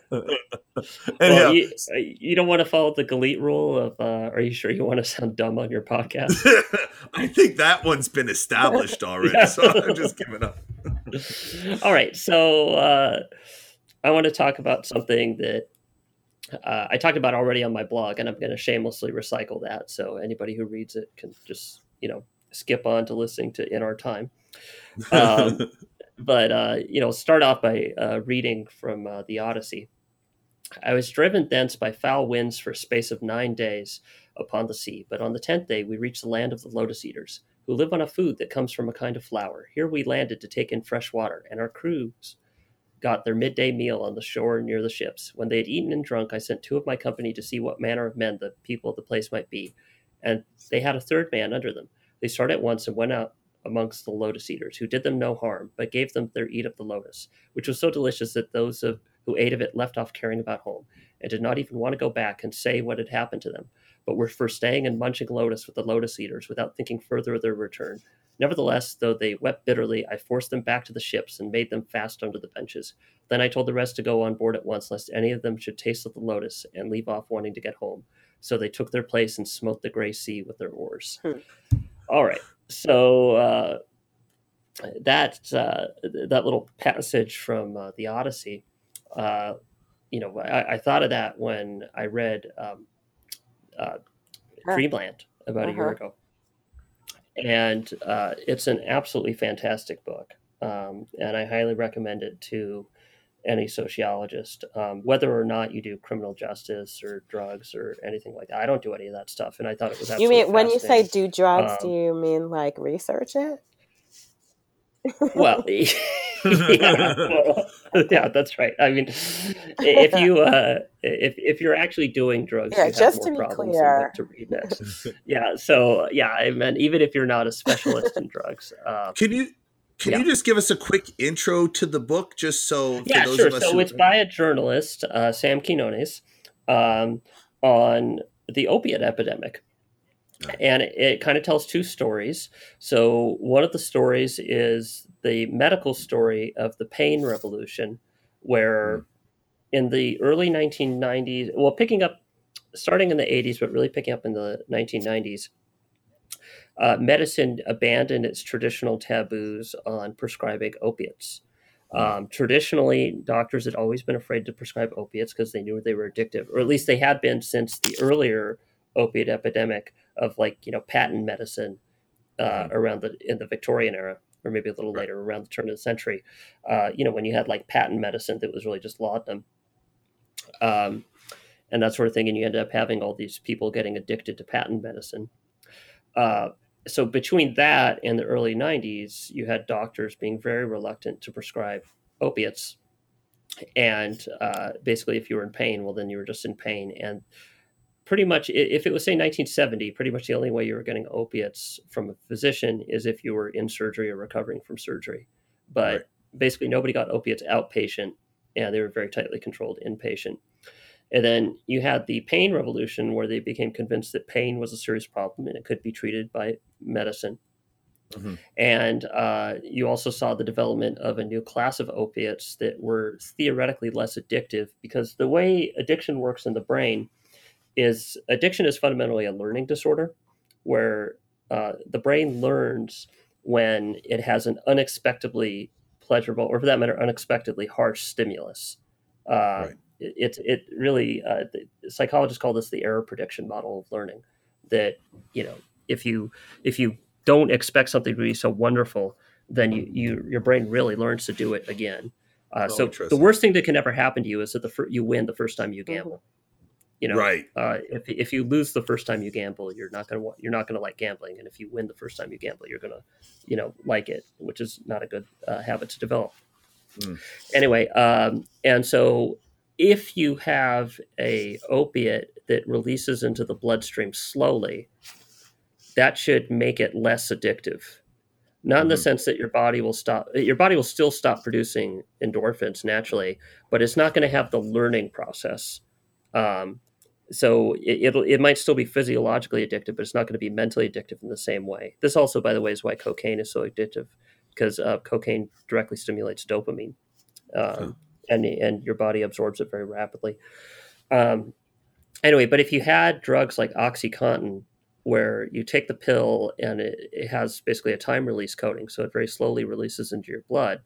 Anyhow, Well, you, you don't want to follow the Galit rule of, uh, are you sure you want to sound dumb on your podcast? I think that one's been established already, Yeah. so I'm just giving up. All right. So uh, I want to talk about something that uh, I talked about already on my blog, and I'm going to shamelessly recycle that. So anybody who reads it can just, you know, skip on to listening to In Our Time. Um, but, uh, you know, start off by uh, reading from uh, the Odyssey. I was driven thence by foul winds for a space of nine days upon the sea, but on the tenth day we reached the land of the lotus eaters, who live on a food that comes from a kind of flower. Here we landed to take in fresh water, and our crews got their midday meal on the shore near the ships. When they had eaten and drunk, I sent two of my company to see what manner of men the people of the place might be, and they had a third man under them. They started at once and went out amongst the lotus eaters, who did them no harm, but gave them their eat of the lotus, which was so delicious that those of who ate of it left off caring about home, and did not even want to go back and say what had happened to them, but were for staying and munching lotus with the lotus eaters without thinking further of their return. Nevertheless, though they wept bitterly, I forced them back to the ships and made them fast under the benches. Then I told the rest to go on board at once, lest any of them should taste of the lotus and leave off wanting to get home. So they took their place and smote the gray sea with their oars. Hmm. All right. So uh, that uh, that little passage from uh, the Odyssey, uh, you know, I, I thought of that when I read um, uh. Dreamland about a year Uh-huh. ago, and uh, it's an absolutely fantastic book, um, and I highly recommend it to any sociologist, um, whether or not you do criminal justice or drugs or anything like that. I don't do any of that stuff, and I thought it was. You mean when you say do drugs, Um, do you mean like research it? Well, yeah, well, yeah, that's right. I mean, if you uh, if if you're actually doing drugs, Yeah, you have just more to be clear. to read next. yeah, so yeah, I mean, even if you're not a specialist in drugs, uh, Can you can Yeah. you just give us a quick intro to the book, just so for yeah, those sure. of us So who it's by a journalist, uh, Sam Quinones, um, on the opiate epidemic. And it, it kind of tells two stories. So one of the stories is the medical story of the pain revolution, where in the early 1990s, well, picking up, starting in the 80s, but really picking up in the 1990s, uh, medicine abandoned its traditional taboos on prescribing opiates. Um, traditionally, doctors had always been afraid to prescribe opiates because they knew they were addictive, or at least they had been since the earlier opiate epidemic of like you know patent medicine uh, around the in the Victorian era, or maybe a little Right. later, around the turn of the century. Uh, you know, when you had like patent medicine that was really just laudanum, um, and that sort of thing, and you ended up having all these people getting addicted to patent medicine. Uh, so between that and the early 90s you had doctors being very reluctant to prescribe opiates. And uh, basically if you were in pain well then you were just in pain. And pretty much if it was say 1970 pretty much the only way you were getting opiates from a physician is if you were in surgery or recovering from surgery. But Right. basically nobody got opiates outpatient and they were very tightly controlled inpatient and then you had the pain revolution where they became convinced that pain was a serious problem and it could be treated by medicine. Mhm. And uh, you also saw the development of a new class of opiates that were theoretically less addictive because the way addiction works in the brain is addiction is fundamentally a learning disorder where uh, the brain learns when it has an unexpectedly pleasurable or for that matter unexpectedly harsh stimulus uh, Right. It, it it really uh, the psychologists call this the error prediction model of learning that you know if you if you don't expect something to be so wonderful then you, you your brain really learns to do it again. Uh, Oh, so the worst thing that can ever happen to you is that the fir- you win the first time you gamble. You know right. uh, if, if you lose the first time you gamble you're not going to you're not going to like gambling and if you win the first time you gamble you're going to you know like it which is not a good uh, habit to develop. Mm. anyway um, and so if you have a opiate that releases into the bloodstream slowly that should make it less addictive not in the Mhm. sense that your body will stop your body will still stop producing endorphins naturally but it's not going to have the learning process um, so it, it'll it might still be physiologically addictive but it's not going to be mentally addictive in the same way this also by the way is why cocaine is so addictive because uh, cocaine directly stimulates dopamine um. And and your body absorbs it very rapidly um, anyway but if you had drugs like oxycontin where you take the pill and it, it has basically a time release coating, so it very slowly releases into your blood.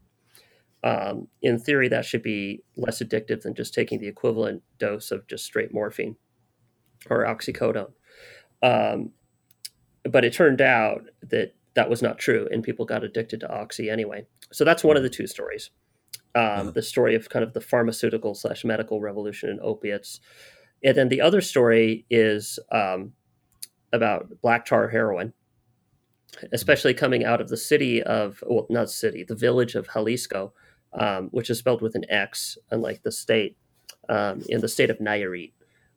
Um, in theory, that should be less addictive than just taking the equivalent dose of just straight morphine or oxycodone. Um, but it turned out that that was not true, and people got addicted to oxy anyway. So that's one of the two stories. Um. The story of kind of the pharmaceutical slash medical revolution in opiates, and then the other story is um, about black tar heroin, especially coming out of the city of, well, not city, the village of Xalisco, um, which is spelled with an X, unlike the state, um, in the state of Nayarit.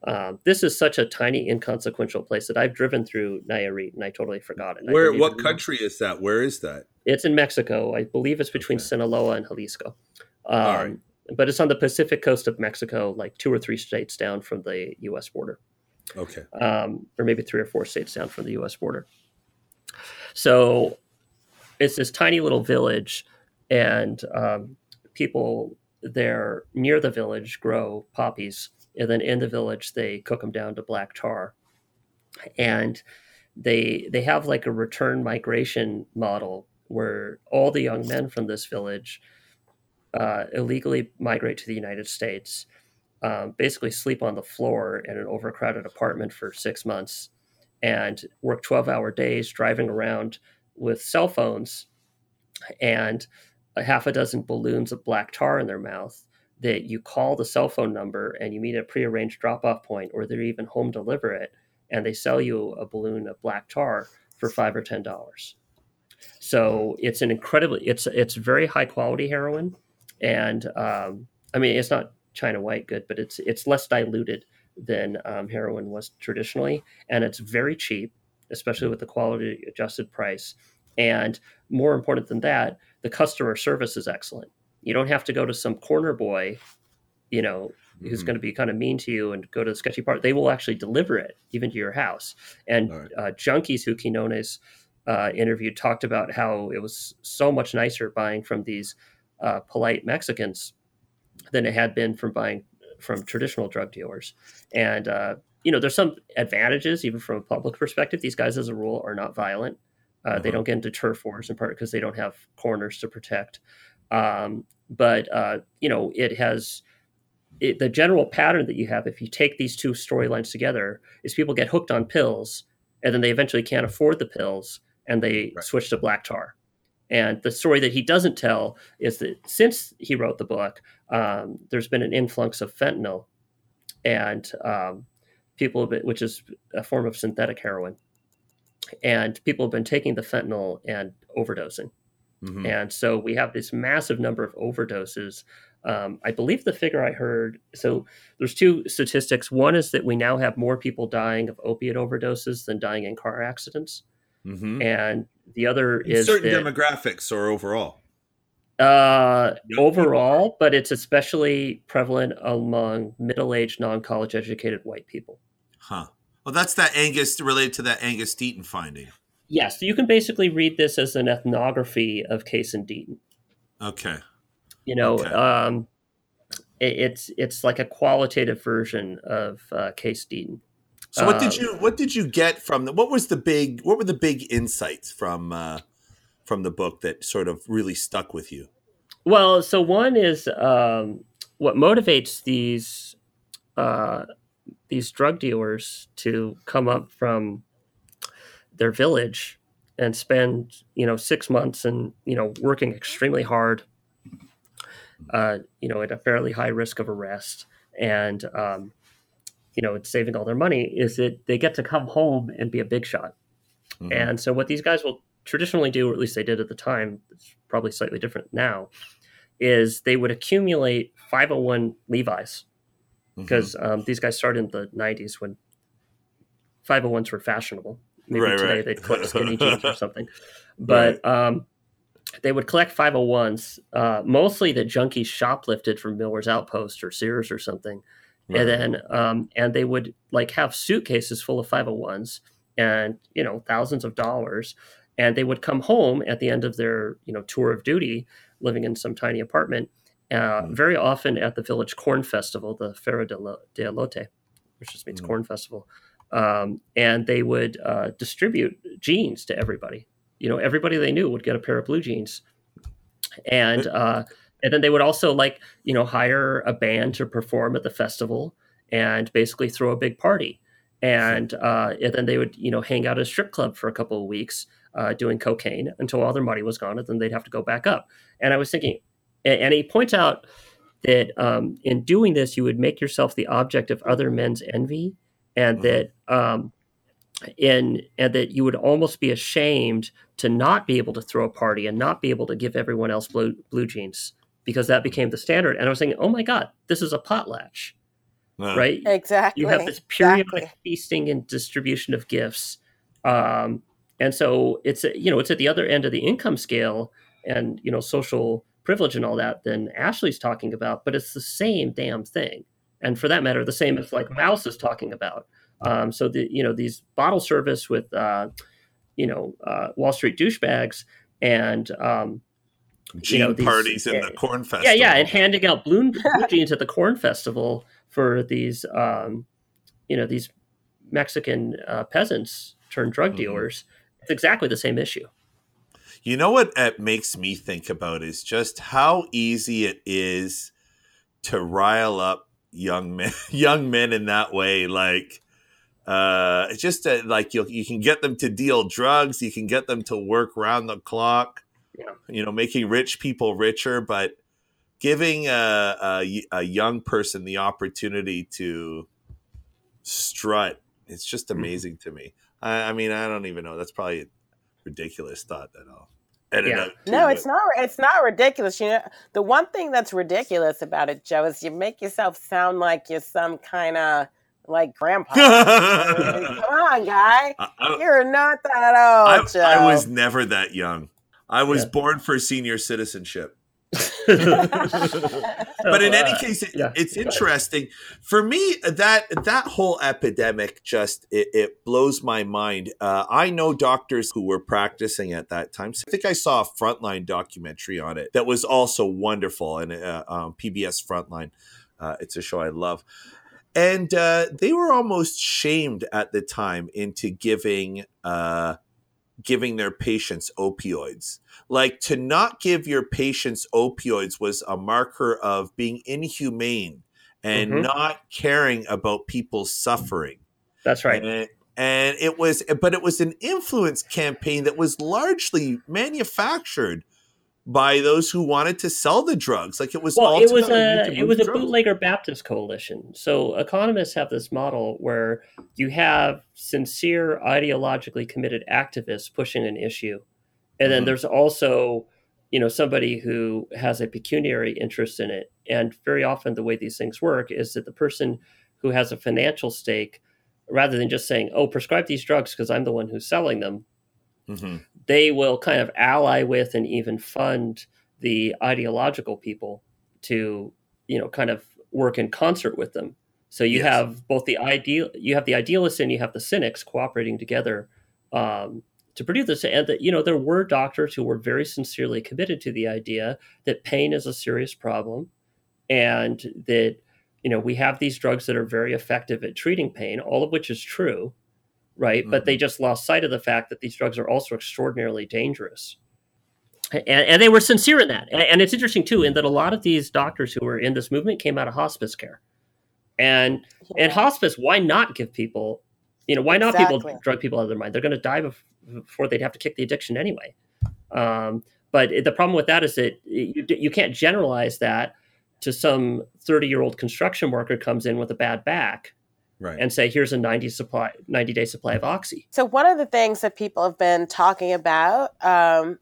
Um, this is such a tiny, inconsequential place that I've driven through Nayarit and I totally forgot it. Where? What country is that? Where is that? It's in Mexico. I believe it's between Okay. Sinaloa and Jalisco. Um, All right. But it's on the Pacific coast of Mexico, like two or three states down from the U.S. border Okay. um, or maybe three or four states down from the U.S. border. So it's this tiny little village, and um, people there near the village grow poppies, and then in the village they cook them down to black tar, and they they have like a return migration model where all the young men from this village uh, illegally migrate to the United States um, basically sleep on the floor in an overcrowded apartment for six months and work 12 hour days driving around with cell phones and a half a dozen balloons of black tar in their mouth that you call the cell phone number and you meet a prearranged drop off point or they're even home deliver it and they sell you a balloon of black tar for five or ten dollars so it's an incredibly it's it's very high quality heroin and um, i mean it's not China white good, but it's it's less diluted than um, heroin was traditionally, and it's very cheap, especially with the quality adjusted price. And more important than that, the customer service is excellent. You don't have to go to some corner boy, you know, who's Mhm. going to be kind of mean to you and go to the sketchy part. They will actually deliver it even to your house. And right. uh, junkies who Quinones uh, interviewed talked about how it was so much nicer buying from these uh, polite Mexicans than it had been from buying from traditional drug dealers. And uh, you know, there's some advantages even from a public perspective. These guys, as a rule, are not violent. Uh, They Uh-huh. don't get into turf wars in part because they don't have corners to protect. Um, but uh, you know, it has it, the general pattern that you have if you take these two storylines together is people get hooked on pills and then they eventually can't afford the pills and they Right. switch to black tar. And the story that he doesn't tell is that since he wrote the book, um, there's been an influx of fentanyl, and um, people, have been, which is a form of synthetic heroin, and people have been taking the fentanyl and overdosing. Mhm. And so we have this massive number of overdoses. Um, I believe the figure I heard. So there's two statistics. One is that we now have more people dying of opiate overdoses than dying in car accidents, Mhm. and the other In is certain that, demographics or overall. uh, Young overall, but it's especially prevalent among middle-aged, non-college educated white people. Huh. Well, that's that Angus related to that Angus Deaton finding. Yes, so you can basically read this as an ethnography of Case and Deaton. Okay. You know, Okay. um, it, it's it's like a qualitative version of uh, Case Deaton. So what did Uh, you what did you get from the what was the big what were the big insights from uh from the book that sort of really stuck with you? Well, so one is um, what motivates these uh, these drug dealers to come up from their village and spend you know six months and you know working extremely hard, uh, you know, at a fairly high risk of arrest, and um, you know, it's saving all their money. Is that they get to come home and be a big shot. Mhm. And so, what these guys will traditionally do, or at least they did at the time, it's probably slightly different now, is they would accumulate 501 Levi's because um, these guys started in the 90s when 501s were fashionable. Maybe Right, today right. they'd collect skinny jeans or something. But um, they would collect 501s, uh, mostly that junkies shoplifted from Miller's Outpost or Sears or something. Right. And then, um, and they would like have suitcases full of 501s and, you know, thousands of dollars. And they would come home at the end of their, you know, tour of duty, living in some tiny apartment, uh, mm. very often at the village corn festival, the Feria de, Lo- de Elote, which just means mm. corn festival. Um, and they would uh, distribute jeans to everybody. You know everybody they knew would get a pair of blue jeans and uh, and then they would also like you know hire a band to perform at the festival and basically throw a big party. And, uh, and then they would you know hang out at a strip club for a couple of weeks uh, doing cocaine until all their money was gone and then they'd have to go back up. And i was thinking and he points out that um, in doing this you would make yourself the object of other men's envy and mm-hmm. that um, and and that you would almost be ashamed to not be able to throw a party and not be able to give everyone else blue, blue jeans because that became the standard. And I was thinking, oh my god, this is a potlatch, right? Exactly. You have this periodic exactly. feasting and distribution of gifts, um, and so it's you know it's at the other end of the income scale and you know social privilege and all that than Ashley's talking about, but it's the same damn thing. And for that matter, the same as like Mauss is talking about. Um, so the you know these bottle service with uh, you know uh, Wall Street douchebags and um, you know, these, parties in the corn festival. Yeah, yeah, and handing out blue, blue jeans at the corn festival for these um, you know these Mexican uh, peasants turned drug mm-hmm. dealers. Mm-hmm. It's exactly the same issue. You know what it makes me think about is just how easy it is to rile up young men young men in that way like uh, it's just that, like you you can get them to deal drugs, you can get them to work round the clock. Yeah. You know, making rich people richer, but giving a, a, a young person the opportunity to strut, it's just mm-hmm. amazing mm-hmm. to me. I, I, mean, I don't even know. That's probably a ridiculous thought that edit yeah. out. No, it's not. It's not ridiculous. You know, the one thing that's ridiculous about it, Joe, is you make yourself sound like you're some kind of like grandpa. Come on, guy. I, You're not that old. I, I, was never that young. I was yeah. born for senior citizenship. but in any uh, case, it, yeah, it's interesting for me that that whole epidemic just it, it blows my mind. Uh, I know doctors who were practicing at that time. So I think I saw a Frontline documentary on it that was also wonderful, and uh, um, PBS Frontline. Uh, it's a show I love and uh, they were almost shamed at the time into giving uh, giving their patients opioids. Like to not give your patients opioids was a marker of being inhumane and mm-hmm. not caring about people's suffering. That's right. And, and it was, but it was an influence campaign that was largely manufactured by those who wanted to sell the drugs. Like it was well, it was a it was a bootlegger Baptist coalition. So economists have this model where you have sincere ideologically committed activists pushing an issue, and then mm-hmm. there's also you know somebody who has a pecuniary interest in it. And very often the way these things work is that the person who has a financial stake, rather than just saying, "Oh, prescribe these drugs because I'm the one who's selling them," mm-hmm. They will kind of ally with and even fund the ideological people to, you know, kind of work in concert with them. So you yes. have both the ideal, you have the idealists and you have the cynics cooperating together um, to produce this. And that you know there were doctors who were very sincerely committed to the idea that pain is a serious problem, and that you know we have these drugs that are very effective at treating pain, all of which is true right? Mm-hmm. But they mm-hmm. just lost sight of the fact that these drugs are also extraordinarily dangerous. And, and they were sincere in that. And, and, it's interesting, too, in that a lot of these doctors who were in this movement came out of hospice care. And yeah. hospice, why not give people, you know, why not exactly. people drug people out of their mind? They're going to die before they'd have to kick the addiction anyway. Um, but the problem with that is that you, you can't generalize that to some 30 year old construction worker comes in with a bad back right. and say, here's a 90 supply, 90 day supply of oxy. So one of the things that people have been talking about um,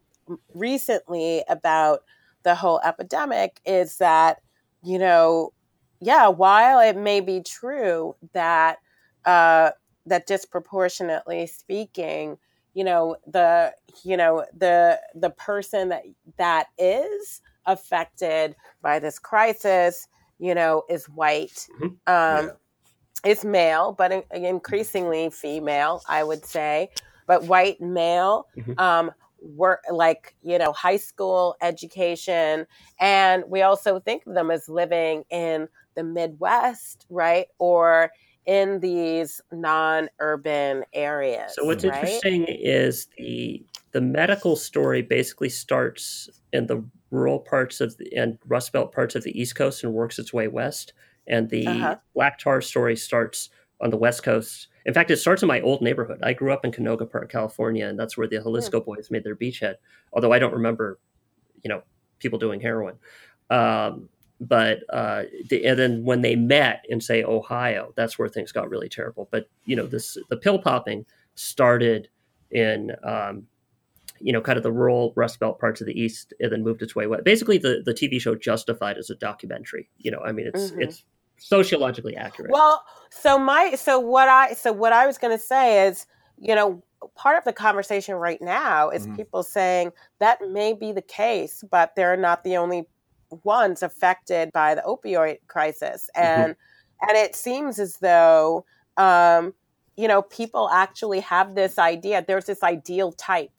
recently about the whole epidemic is that, you know, yeah, while it may be true that uh, that disproportionately speaking, you know the you know the the person that that is affected by this crisis you know is white Mhm. um Yeah. Is male but in- increasingly female i would say but white male Mhm. um work like you know high school education and we also think of them as living in the midwest right or in these non-urban areas So what's right? interesting is the the medical story basically starts in the rural parts of the and Rust Belt parts of the East Coast and works its way west, and the Uh-huh. black tar story starts on the West Coast. In fact, it starts in my old neighborhood. I grew up in Canoga Park, California, and that's where the Xalisco Boys made their beachhead. Although I don't remember, you know, people doing heroin. Um, but uh, the, and then when they met in say Ohio, that's where things got really terrible. But you know, this the pill popping started in um, you know kind of the rural Rust Belt parts of the East, and then moved its way west. Basically, the the TV show Justified as a documentary. You know, I mean, it's Mhm. it's sociologically accurate. Well, so my so what I so what I was going to say is, you know, part of the conversation right now is Mhm. people saying that may be the case, but they're not the only ones affected by the opioid crisis, and and it seems as though, um, you know, people actually have this idea. There's this ideal type,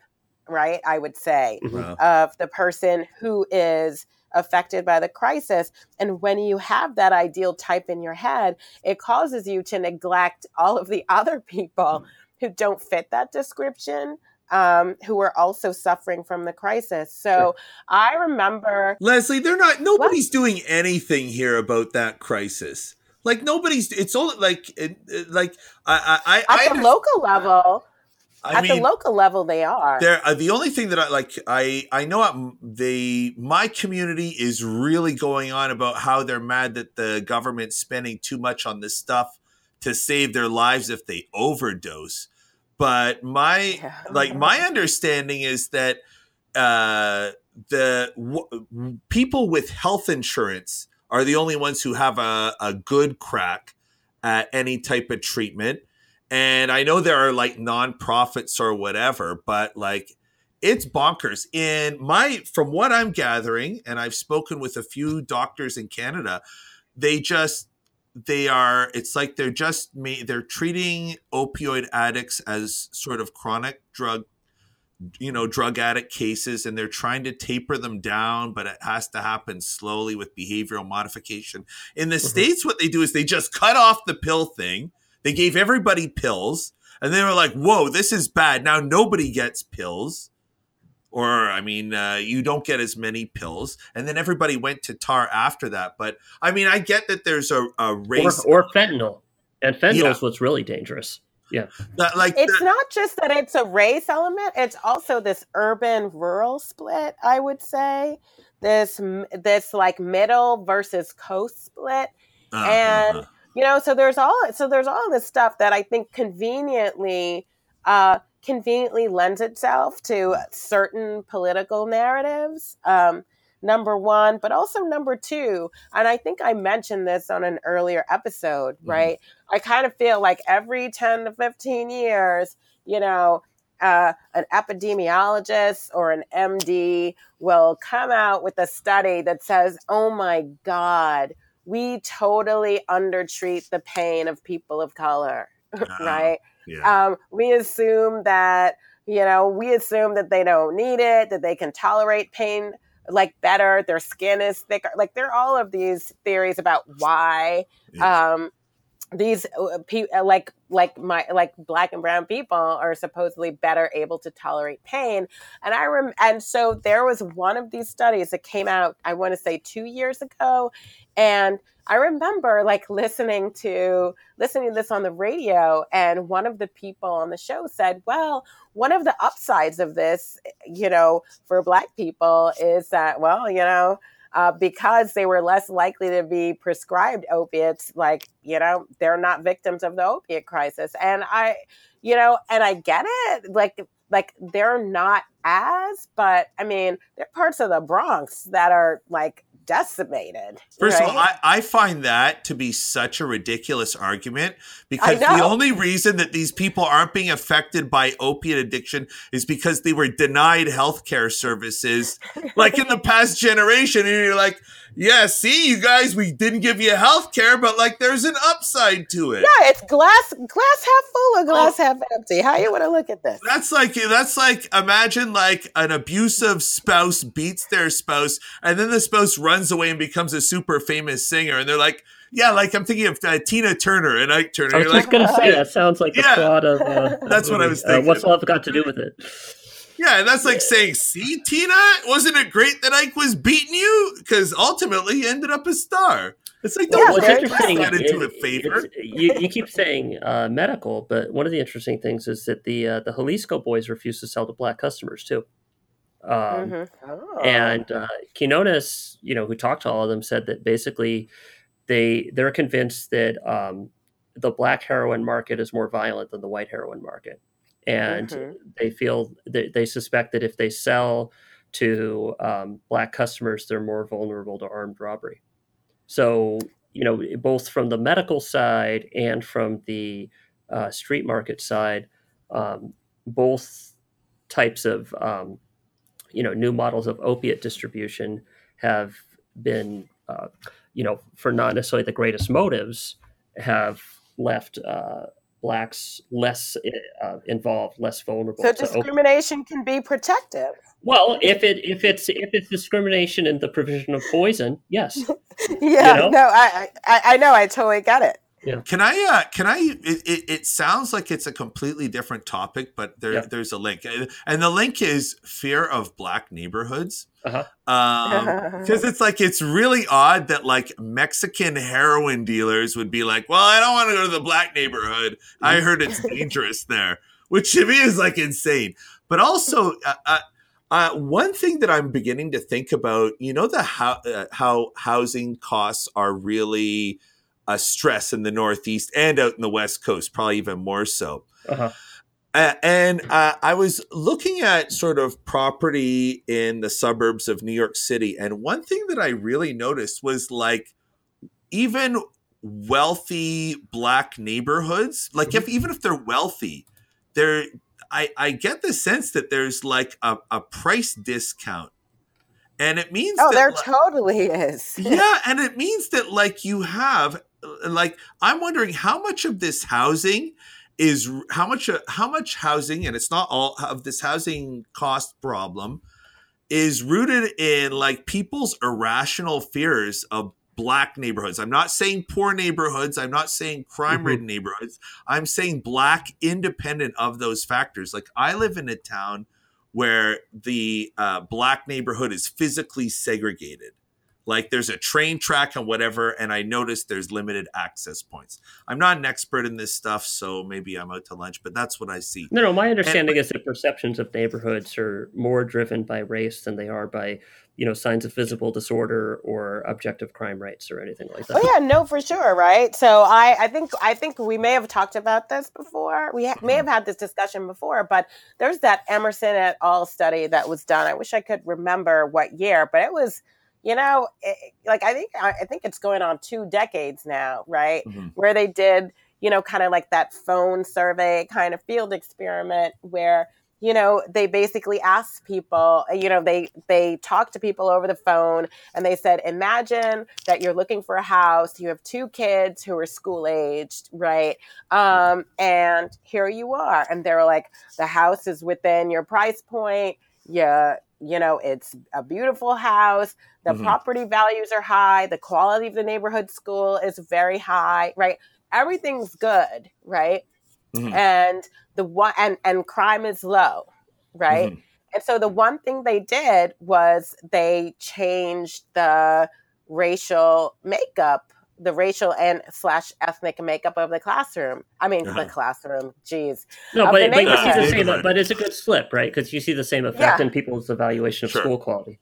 right? I would say Mhm. Wow. of the person who is affected by the crisis. And when you have that ideal type in your head, it causes you to neglect all of the other people who don't fit that description. Um, who are also suffering from the crisis. So Sure. I remember, Leslie, they're not. Nobody's doing anything here about that crisis. Like nobody's. It's all like, like I, I, I at the under- local level, I at mean, the local level, they are. There, uh, the only thing that I like, I I know at they my community is really going on about how they're mad that the government's spending too much on this stuff to save their lives if they overdose. But my Yeah. like my understanding is that uh, the w- people with health insurance are the only ones who have a, a good crack at any type of treatment. And I know there are like nonprofits or whatever, but like it's bonkers. In my, from what I'm gathering, and I've spoken with a few doctors in Canada, they just they are. It's like they're just ma- they're treating opioid addicts as sort of chronic drug you know drug addict cases and they're trying to taper them down but it has to happen slowly with behavioral modification in the Mhm. states what they do is they just cut off the pill thing they gave everybody pills and they were like whoa this is bad now nobody gets pills or i mean uh, you don't get as many pills and then everybody went to tar after that but i mean i get that there's a, a race or fentanyl, and fentanyl Yeah. is what's really dangerous. that, like it's that- not just that it's a race element it's also this urban rural split i would say this this like middle versus coast split uh, and- uh, you know so there's all so there's all this stuff that i think conveniently uh conveniently lends itself to certain political narratives um number one but also number two and i think i mentioned this on an earlier episode Mhm. right i kind of feel like every 10 to 15 years you know uh, an epidemiologist or an md will come out with a study that says oh my god we totally undertreat the pain of people of color, right? yeah Um, we assume that, you know, we assume that they don't need it, that they can tolerate pain like better, their skin is thicker. Like there are all of these theories about why Yeah. um, these uh, pe- uh, like like my like black and brown people are supposedly better able to tolerate pain. And i rem- and so there was one of these studies that came out i want to say 2 years ago. And i remember like listening to listening to this on the radio and one of the people on the show said well one of the upsides of this you know for black people is that well you know uh, because they were less likely to be prescribed opiates, like, you know, they're not victims of the opiate crisis. And I, you know, and I get it. Like, like they're not as, but I mean, there are parts of the Bronx that are like decimated. First right? of all, I, I find that to be such a ridiculous argument because the only reason that these people aren't being affected by opiate addiction is because they were denied healthcare services like in the past generation. And you're like, yeah, see, you guys, we didn't give you healthcare, but like there's an upside to it. yeah, it's glass glass half full or glass half empty. How you want to look at this? That's like that's like imagine like an abusive spouse beats their spouse and then the spouse runs away and becomes a super famous singer and they're like yeah like I'm thinking of uh, Tina Turner and Ike Turner I was You're just like gonna say that sounds like the Yeah. plot of. Uh, That's what I movie. was Uh, thinking. what's love got to do with it? Yeah and that's like saying see Tina wasn't it great that Ike was beating you because ultimately he ended up a star it's like don't well, it's very twist interesting. that into a favor you, you keep saying uh, medical, but one of the interesting things is that the uh, the Xalisco boys refuse to sell to black customers too. Um, Mhm. Oh. And uh, Quinones, you know, who talked to all of them, said that basically they they're convinced that um, the black heroin market is more violent than the white heroin market, and Mhm. they feel they, they suspect that if they sell to um, black customers, they're more vulnerable to armed robbery. So you know, both from the medical side and from the uh, street market side, um, both types of um, you know new models of opiate distribution have been uh, you know for not necessarily the greatest motives have left uh, blacks less uh, involved, less vulnerable. so discrimination can be protective. Well, if it if it's if it's discrimination in the provision of poison, yes. Yeah, know? no, I, I I know, I totally get it. Can I? Uh, can I? It, it, it sounds like it's a completely different topic, but there, Yeah. there's a link, and and the link is fear of black neighborhoods. Uh-huh. Um, because it's like it's really odd that like Mexican heroin dealers would be like, "Well, I don't want to go to the black neighborhood. I heard it's dangerous there," which to me is like insane. But also, uh, uh, uh, one thing that I'm beginning to think about, you know, the how uh, how housing costs are really a stress in the Northeast and out in the West Coast, probably even more so. Uh-huh. Uh, and uh, I was looking at sort of property in the suburbs of New York City, and one thing that I really noticed was like even wealthy black neighborhoods, like if even if they're wealthy, they're I, I get the sense that there's like a, a price discount. And it means Oh, that, there like- totally is. yeah, and it means that like you have like I'm wondering how much of this housing is how much how much housing and it's not all of this housing cost problem is rooted in like people's irrational fears of black neighborhoods. I'm not saying poor neighborhoods, I'm not saying crime ridden neighborhoods. I'm saying black independent of those factors. Like I live in a town where the uh, black neighborhood is physically segregated. Like there's a train track and whatever, and I noticed there's limited access points. I'm not an expert in this stuff, so maybe I'm out to lunch, but that's what I see. No, no. My understanding is that perceptions of neighborhoods are more driven by race than they are by, you know, signs of visible disorder or objective crime rates or anything like that. Oh yeah, no, for sure, right? So I, I think, I think we may have talked about this before. We ha- may hmm. have had this discussion before, but there's that Emerson et al. study that was done. I wish I could remember what year, but it was, you know, it, like I think, I think it's going on two decades now, right? Mhm. Where they did, you know, kind of like that phone survey kind of field experiment where you know they basically asked people you know they they talked to people over the phone and they said imagine that you're looking for a house you have two kids who are school aged right um, and here you are and they were like the house is within your price point yeah you know it's a beautiful house the Mhm. property values are high the quality of the neighborhood school is very high right everything's good right Mhm. and the one and and crime is low right Mhm. and so the one thing they did was they changed the racial makeup the racial and slash ethnic makeup of the classroom i mean Uh-huh. the classroom Jeez. No, but, but you see the neighborhood. same. But it's a good flip, right? Because you see the same effect Yeah. in people's evaluation of Sure. school quality.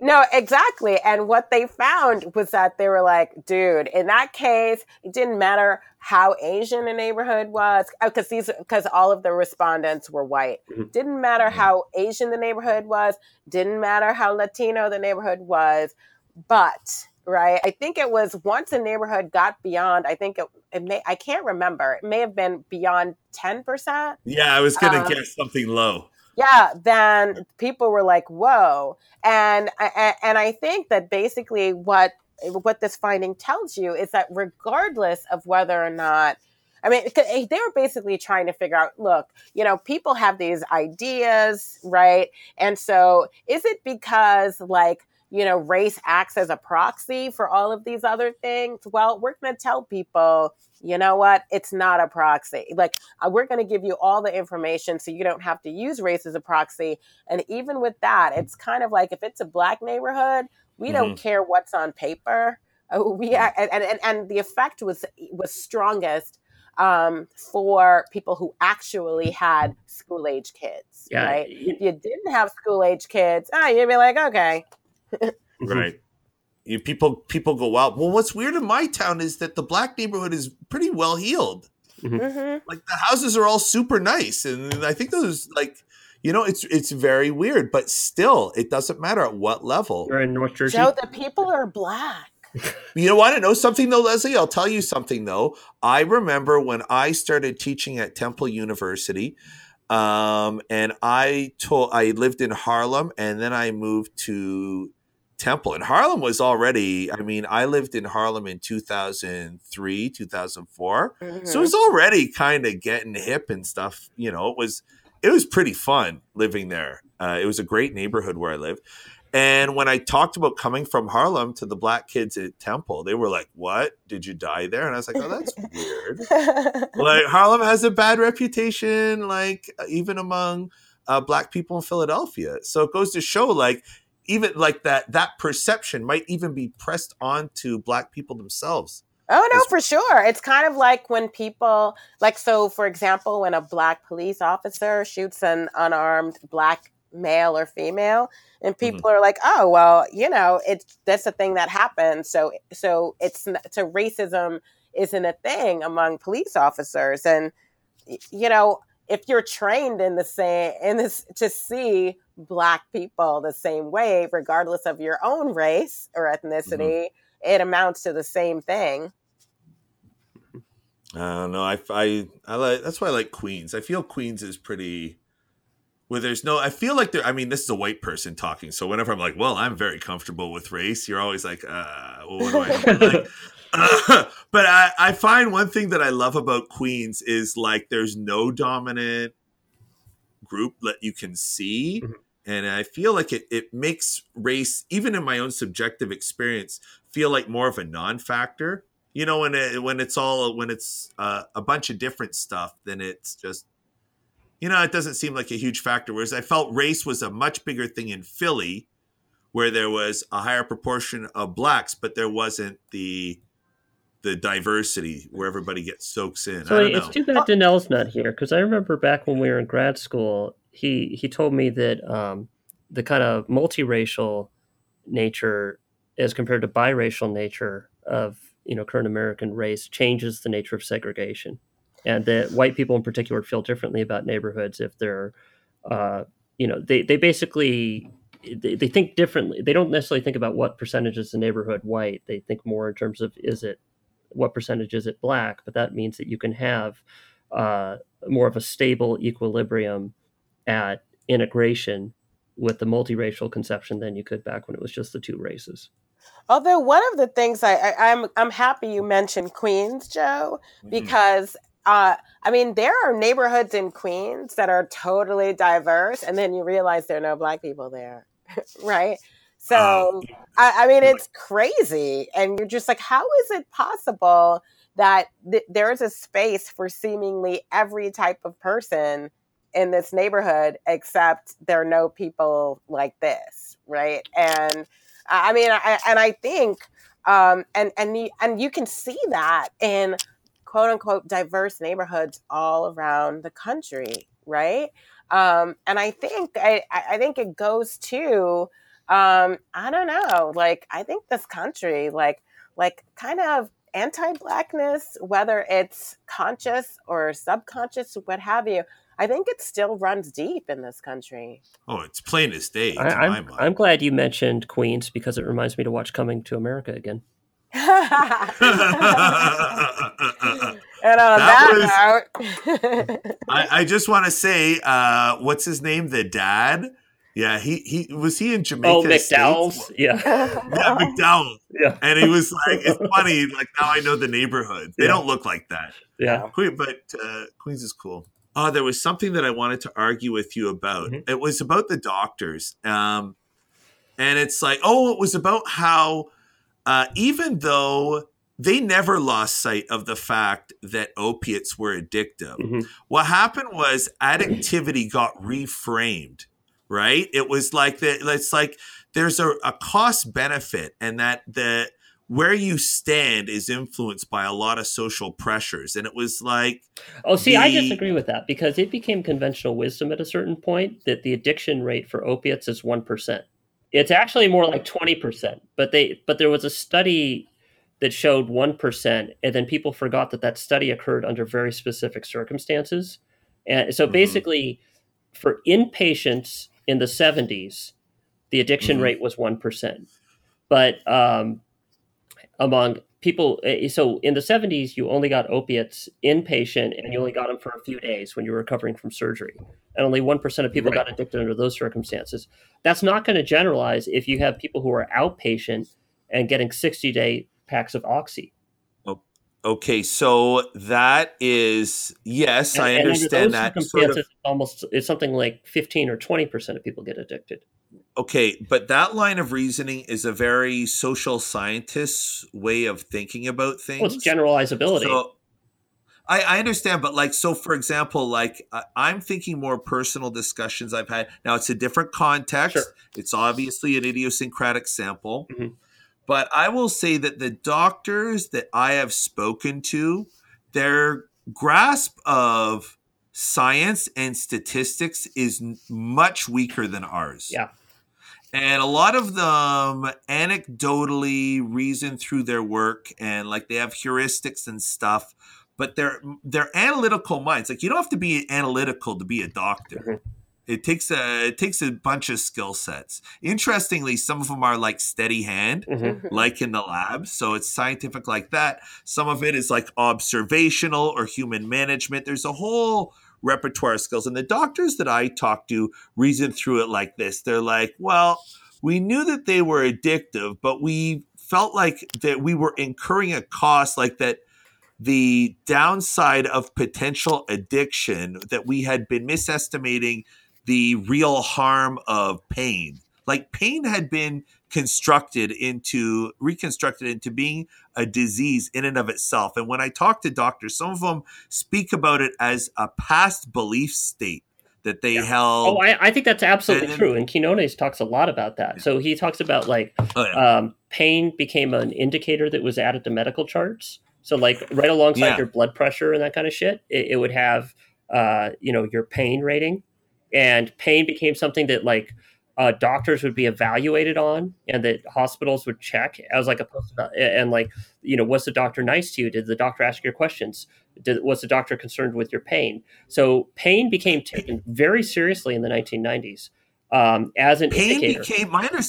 No, exactly. And what they found was that they were like, dude, in that case, it didn't matter how Asian the neighborhood was, because these because all of the respondents were white. Mhm. Didn't matter Mhm. how Asian the neighborhood was, didn't matter how Latino the neighborhood was. but right, I think it was once a neighborhood got beyond. I think it, it may. I can't remember. It may have been beyond ten percent. Yeah, I was gonna Um, guess something low. Yeah, then people were like, "Whoa!" And and I think that basically what what this finding tells you is that regardless of whether or not I mean, they were basically trying to figure out look, you know, people have these ideas, right? And so is it because, like, you know, race acts as a proxy for all of these other things? Well, we're going to tell people, you know what? It's not a proxy. Like, uh, we're going to give you all the information so you don't have to use race as a proxy. And even with that, it's kind of like if it's a black neighborhood, we don't care what's on paper. Uh, We and, and and the effect was was strongest um, for people who actually had school age kids. Yeah. Right. If you didn't have school age kids, ah, you'd be like, okay, Right. You, people people go wild. Well, what's weird in my town is that the black neighborhood is pretty well heeled. hmm Like the houses are all super nice, and I think those like you know it's it's very weird, but still it doesn't matter at what level. You're in North Jersey. Joe, the people are black. You know, want to know something though, Leslie? I'll tell you something though. I remember when I started teaching at Temple University, um, and I told I lived in Harlem, and then I moved to Temple. And Harlem was already. I mean, I lived in Harlem in two thousand three, two thousand four. So it Mhm. was already kind of getting hip and stuff. You know, it was it was pretty fun living there. Uh, it was a great neighborhood where I lived. And when I talked about coming from Harlem to the black kids at Temple, they were like, "What? Did you die there?" And I was like, "Oh, that's weird." like Harlem has a bad reputation, like even among uh, black people in Philadelphia. So it goes to show, like even like that that perception might even be pressed onto black people themselves. Oh no, It's- for sure. It's kind of like when people like so for example, when a black police officer shoots an unarmed black male or female and mm-hmm. people are like, "Oh, well, you know, it's that's a thing that happens." So so it's so racism isn't a thing among police officers and you know, if you're trained in the same in this to see black people the same way regardless of your own race or ethnicity, it amounts to the same thing. I don't know. I, I, I like that's why I like Queens. I feel Queens is pretty where there's no. I feel like there. I mean, this is a white person talking, so whenever I'm like, "Well, I'm very comfortable with race," you're always like, uh, well, "What do I do?" like, uh, but I, I find one thing that I love about Queens is like there's no dominant group that you can see. Mhm. And I feel like it, it makes race, even in my own subjective experience, feel like more of a non-factor you know when it when it's all when it's uh, a bunch of different stuff then it's just you know it doesn't seem like a huge factor whereas i felt race was a much bigger thing in philly where there was a higher proportion of blacks but there wasn't the the diversity where everybody gets soaks in So i don't it's too bad Danelle's not here because I remember back when we were in grad school, he he told me that um, the kind of multiracial nature as compared to biracial nature of you know current American race changes the nature of segregation, and that white people in particular feel differently about neighborhoods if they're uh, you know they they basically they, they think differently. They don't necessarily think about what percentage is the neighborhood white. They think more in terms of is it what percentage is it black, but that means that you can have uh, more of a stable equilibrium at integration with the multiracial conception than you could back when it was just the two races. Although one of the things I, I I'm I'm happy you mentioned Queens, Joe, Mhm. because uh, I mean there are neighborhoods in Queens that are totally diverse, and then you realize there are no black people there, right? So Oh. I, I mean it's crazy, and you're just like, how is it possible that th- there is a space for seemingly every type of person in this neighborhood, except there are no people like this, right? And I mean, I, and I think, um, and and you, and you can see that in quote unquote diverse neighborhoods all around the country, right? Um, and I think I I think it goes to um, I don't know, like I think this country, like like kind of anti-blackness, whether it's conscious or subconscious, what have you. I think it still runs deep in this country. Oh, it's plain as day. I, to my I'm, mind. I'm glad you mentioned Queens because it reminds me to watch Coming to America again. and on That that, note, I, I just want to say, uh, what's his name? The dad. Yeah, he he was he in Jamaica. Oh, Estates? McDowell's. Yeah. Yeah, McDowell. Yeah. And he was like, it's funny. Like now I know the neighborhoods. They Yeah. don't look like that. Yeah. Queen, but uh, Queens is cool. Oh, there was something that I wanted to argue with you about. Mhm. It was about the doctors. Um, and it's like, oh, it was about how uh, even though they never lost sight of the fact that opiates were addictive, Mhm. what happened was addictivity got reframed, right? It was like that. It's like there's a, a cost benefit, and that the where you stand is influenced by a lot of social pressures. And it was like, Oh, see, I disagree with that because it became conventional wisdom at a certain point that the addiction rate for opiates is one percent. It's actually more like twenty percent. But they, but there was a study that showed one percent, and then people forgot that that study occurred under very specific circumstances. And so, Mhm. basically, for inpatients in the seventies, the addiction Mhm. rate was one percent. But um, among people eh, so in the 70s you only got opiates inpatient and you only got them for a few days when you were recovering from surgery and only 1% of people Right. got addicted under those circumstances that's not going to generalize if you have people who are outpatient and getting 60 day packs of oxy okay, so that is yes, I And- under understand that. Sort of, almost it's something like 15 or 20% of people get addicted okay, but that line of reasoning is a very social scientist's way of thinking about things. well it's generalizability So, I, I understand, but like, so for example, like I, I'm thinking more personal discussions I've had. Now it's a different context. Sure. It's obviously an idiosyncratic sample, Mhm. But I will say that the doctors that I have spoken to, their grasp of science and statistics is much weaker than ours. Yeah. And a lot of them anecdotally reason through their work and like they have heuristics and stuff, but they're they're analytical minds. Like you don't have to be analytical to be a doctor. Mhm. It takes a it takes a bunch of skill sets. Interestingly, some of them are like steady hand, Mhm. like in the lab. So it's scientific like that. Some of it is like observational or human management. There's a whole repertoire of skills. And the doctors that I talk to reason through it like this. They're like, well, we knew that they were addictive, but we felt like that we were incurring a cost like that the downside of potential addiction that we had been misestimating the real harm of pain like pain had been constructed into reconstructed into being a disease in and of itself and when i talk to doctors some of them speak about it as a past belief state that they held Oh, I, I think that's absolutely And true. And Quinones talks a lot about that. So he talks about like Oh, yeah. um, pain became an indicator that was added to medical charts. So like right alongside Yeah. your blood pressure and that kind of shit, it, it would have uh, you know your pain rating, and pain became something that like uh, doctors would be evaluated on, and that hospitals would check as like a post and like you know was the doctor nice to you? Did the doctor ask your questions? Did, was the doctor concerned with your pain? So pain became taken very seriously in the 1990s um, as an pain indicator. became my under,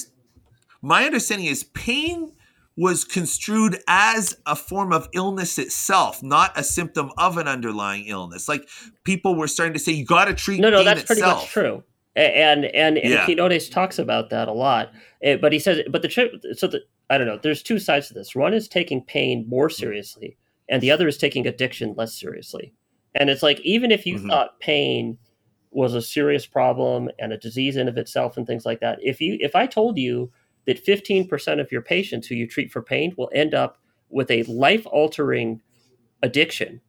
my understanding is pain was construed as a form of illness itself, not a symptom of an underlying illness. Like people were starting to say, you got to treat no, no, that's pretty much true. And and and Yeah. Quinones talks about that a lot. Eh, But he says, but the so the I don't know. There's two sides to this. One is taking pain more seriously, and the other is taking addiction less seriously. And it's like even if you Mhm. thought pain was a serious problem and a disease in of itself and things like that, if you if I told you that 15% of your patients who you treat for pain will end up with a life altering addiction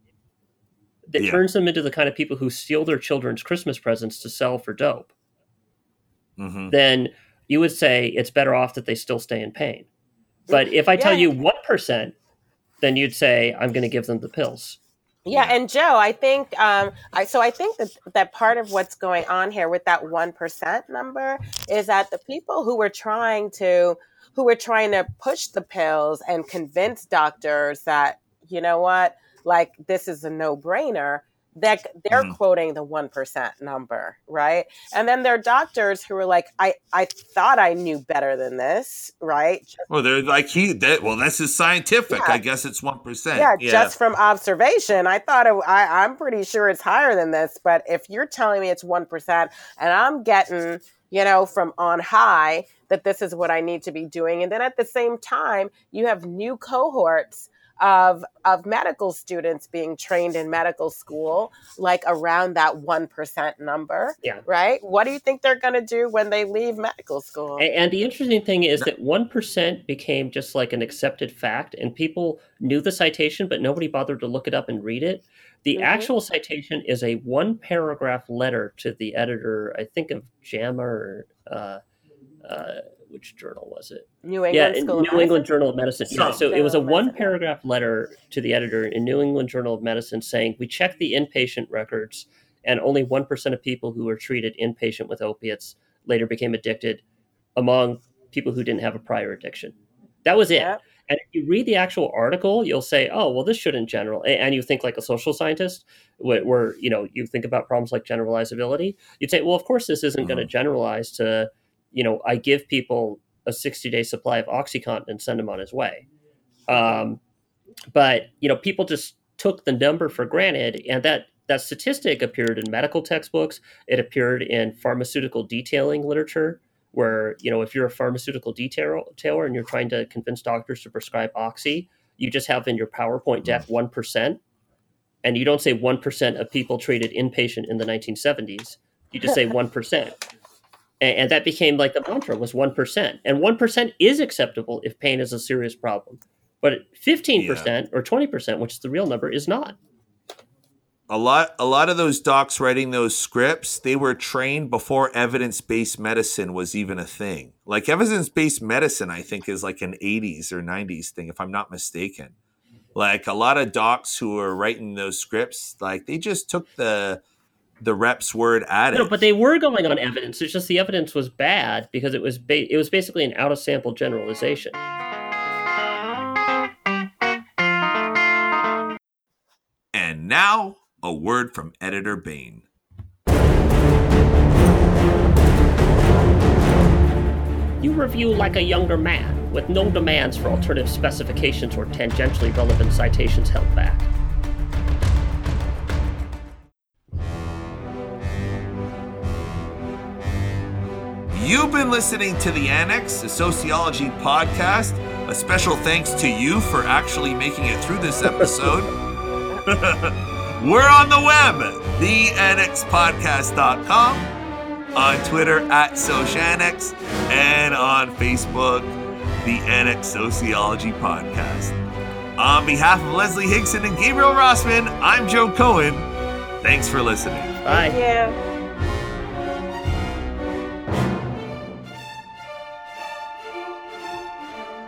that Yeah. turns them into the kind of people who steal their children's Christmas presents to sell for dope, Mhm. then you would say it's better off that they still stay in pain. But if I tell you 1%, then you'd say I'm going to give them the pills. Yeah, and Joe, I think um, I so I think that that part of what's going on here with that one percent number is that the people who were trying to who were trying to push the pills and convince doctors that you know what, like this is a no brainer. That they're Mhm. quoting the 1% number right and then there are doctors who are like i i thought i knew better than this right Well, they're like he that. Well, this is scientific. Yeah. I guess it's one percent. yeah, just from observation i thought it, I, i'm pretty sure it's higher than this but if you're telling me it's 1% and i'm getting you know from on high that this is what i need to be doing and then at the same time you have new cohorts of of medical students being trained in medical school like around that 1% number Yeah. right what do you think they're going to do when they leave medical school And the interesting thing is that 1% became just like an accepted fact, and people knew the citation, but nobody bothered to look it up and read it. The Mhm. actual citation is a one paragraph letter to the editor, I think of JAMA or uh, uh, which journal was it? new yeah, england in school of New England Journal of Medicine. Yeah, Some. so it was a Journal Medicine, one paragraph letter to the editor in New England Journal of Medicine saying we checked the inpatient records, and only one percent of people who were treated inpatient with opiates later became addicted, among people who didn't have a prior addiction. That was it. Yep. And if you read the actual article, you'll say, "Oh, well, this shouldn't general." And you think like a social scientist, where, where you know you think about problems like generalizability. You'd say, "Well, of course, this isn't going to uh-huh. generalize to, you know, I give people a sixty-day supply of OxyContin and send him on his way." Um, but you know, people just took the number for granted, and that that statistic appeared in medical textbooks. It appeared in pharmaceutical detailing literature where you know if you're a pharmaceutical detailer and you're trying to convince doctors to prescribe oxy you just have in your powerpoint deck 1% and you don't say 1% of people treated inpatient in the 1970s you just say 1% and, and that became like the mantra was 1% and 1% is acceptable if pain is a serious problem but 15% or 20% which is the real number is not. A lot a lot of those docs writing those scripts they were trained before evidence-based medicine was even a thing. Like evidence-based medicine i think is like an 80s or 90s thing if i'm not mistaken. Like a lot of docs who were writing those scripts like they just took the the reps word at it No, but they were going on evidence. It's just the evidence was bad because it was ba- it was basically an out of sample generalization. and now a word from editor bain You review like a younger man, with no demands for alternative specifications or tangentially relevant citations held back. You've been listening to the Annex, a sociology podcast. A special thanks to you for actually making it through this episode. We're on the web, theannexpodcast.com, on Twitter at Sociannex, and on Facebook, the Annex Sociology Podcast. On behalf of Leslie Hinkson and Gabriel Rossman, I'm Joe Cohen. Thanks for listening. Bye. yeah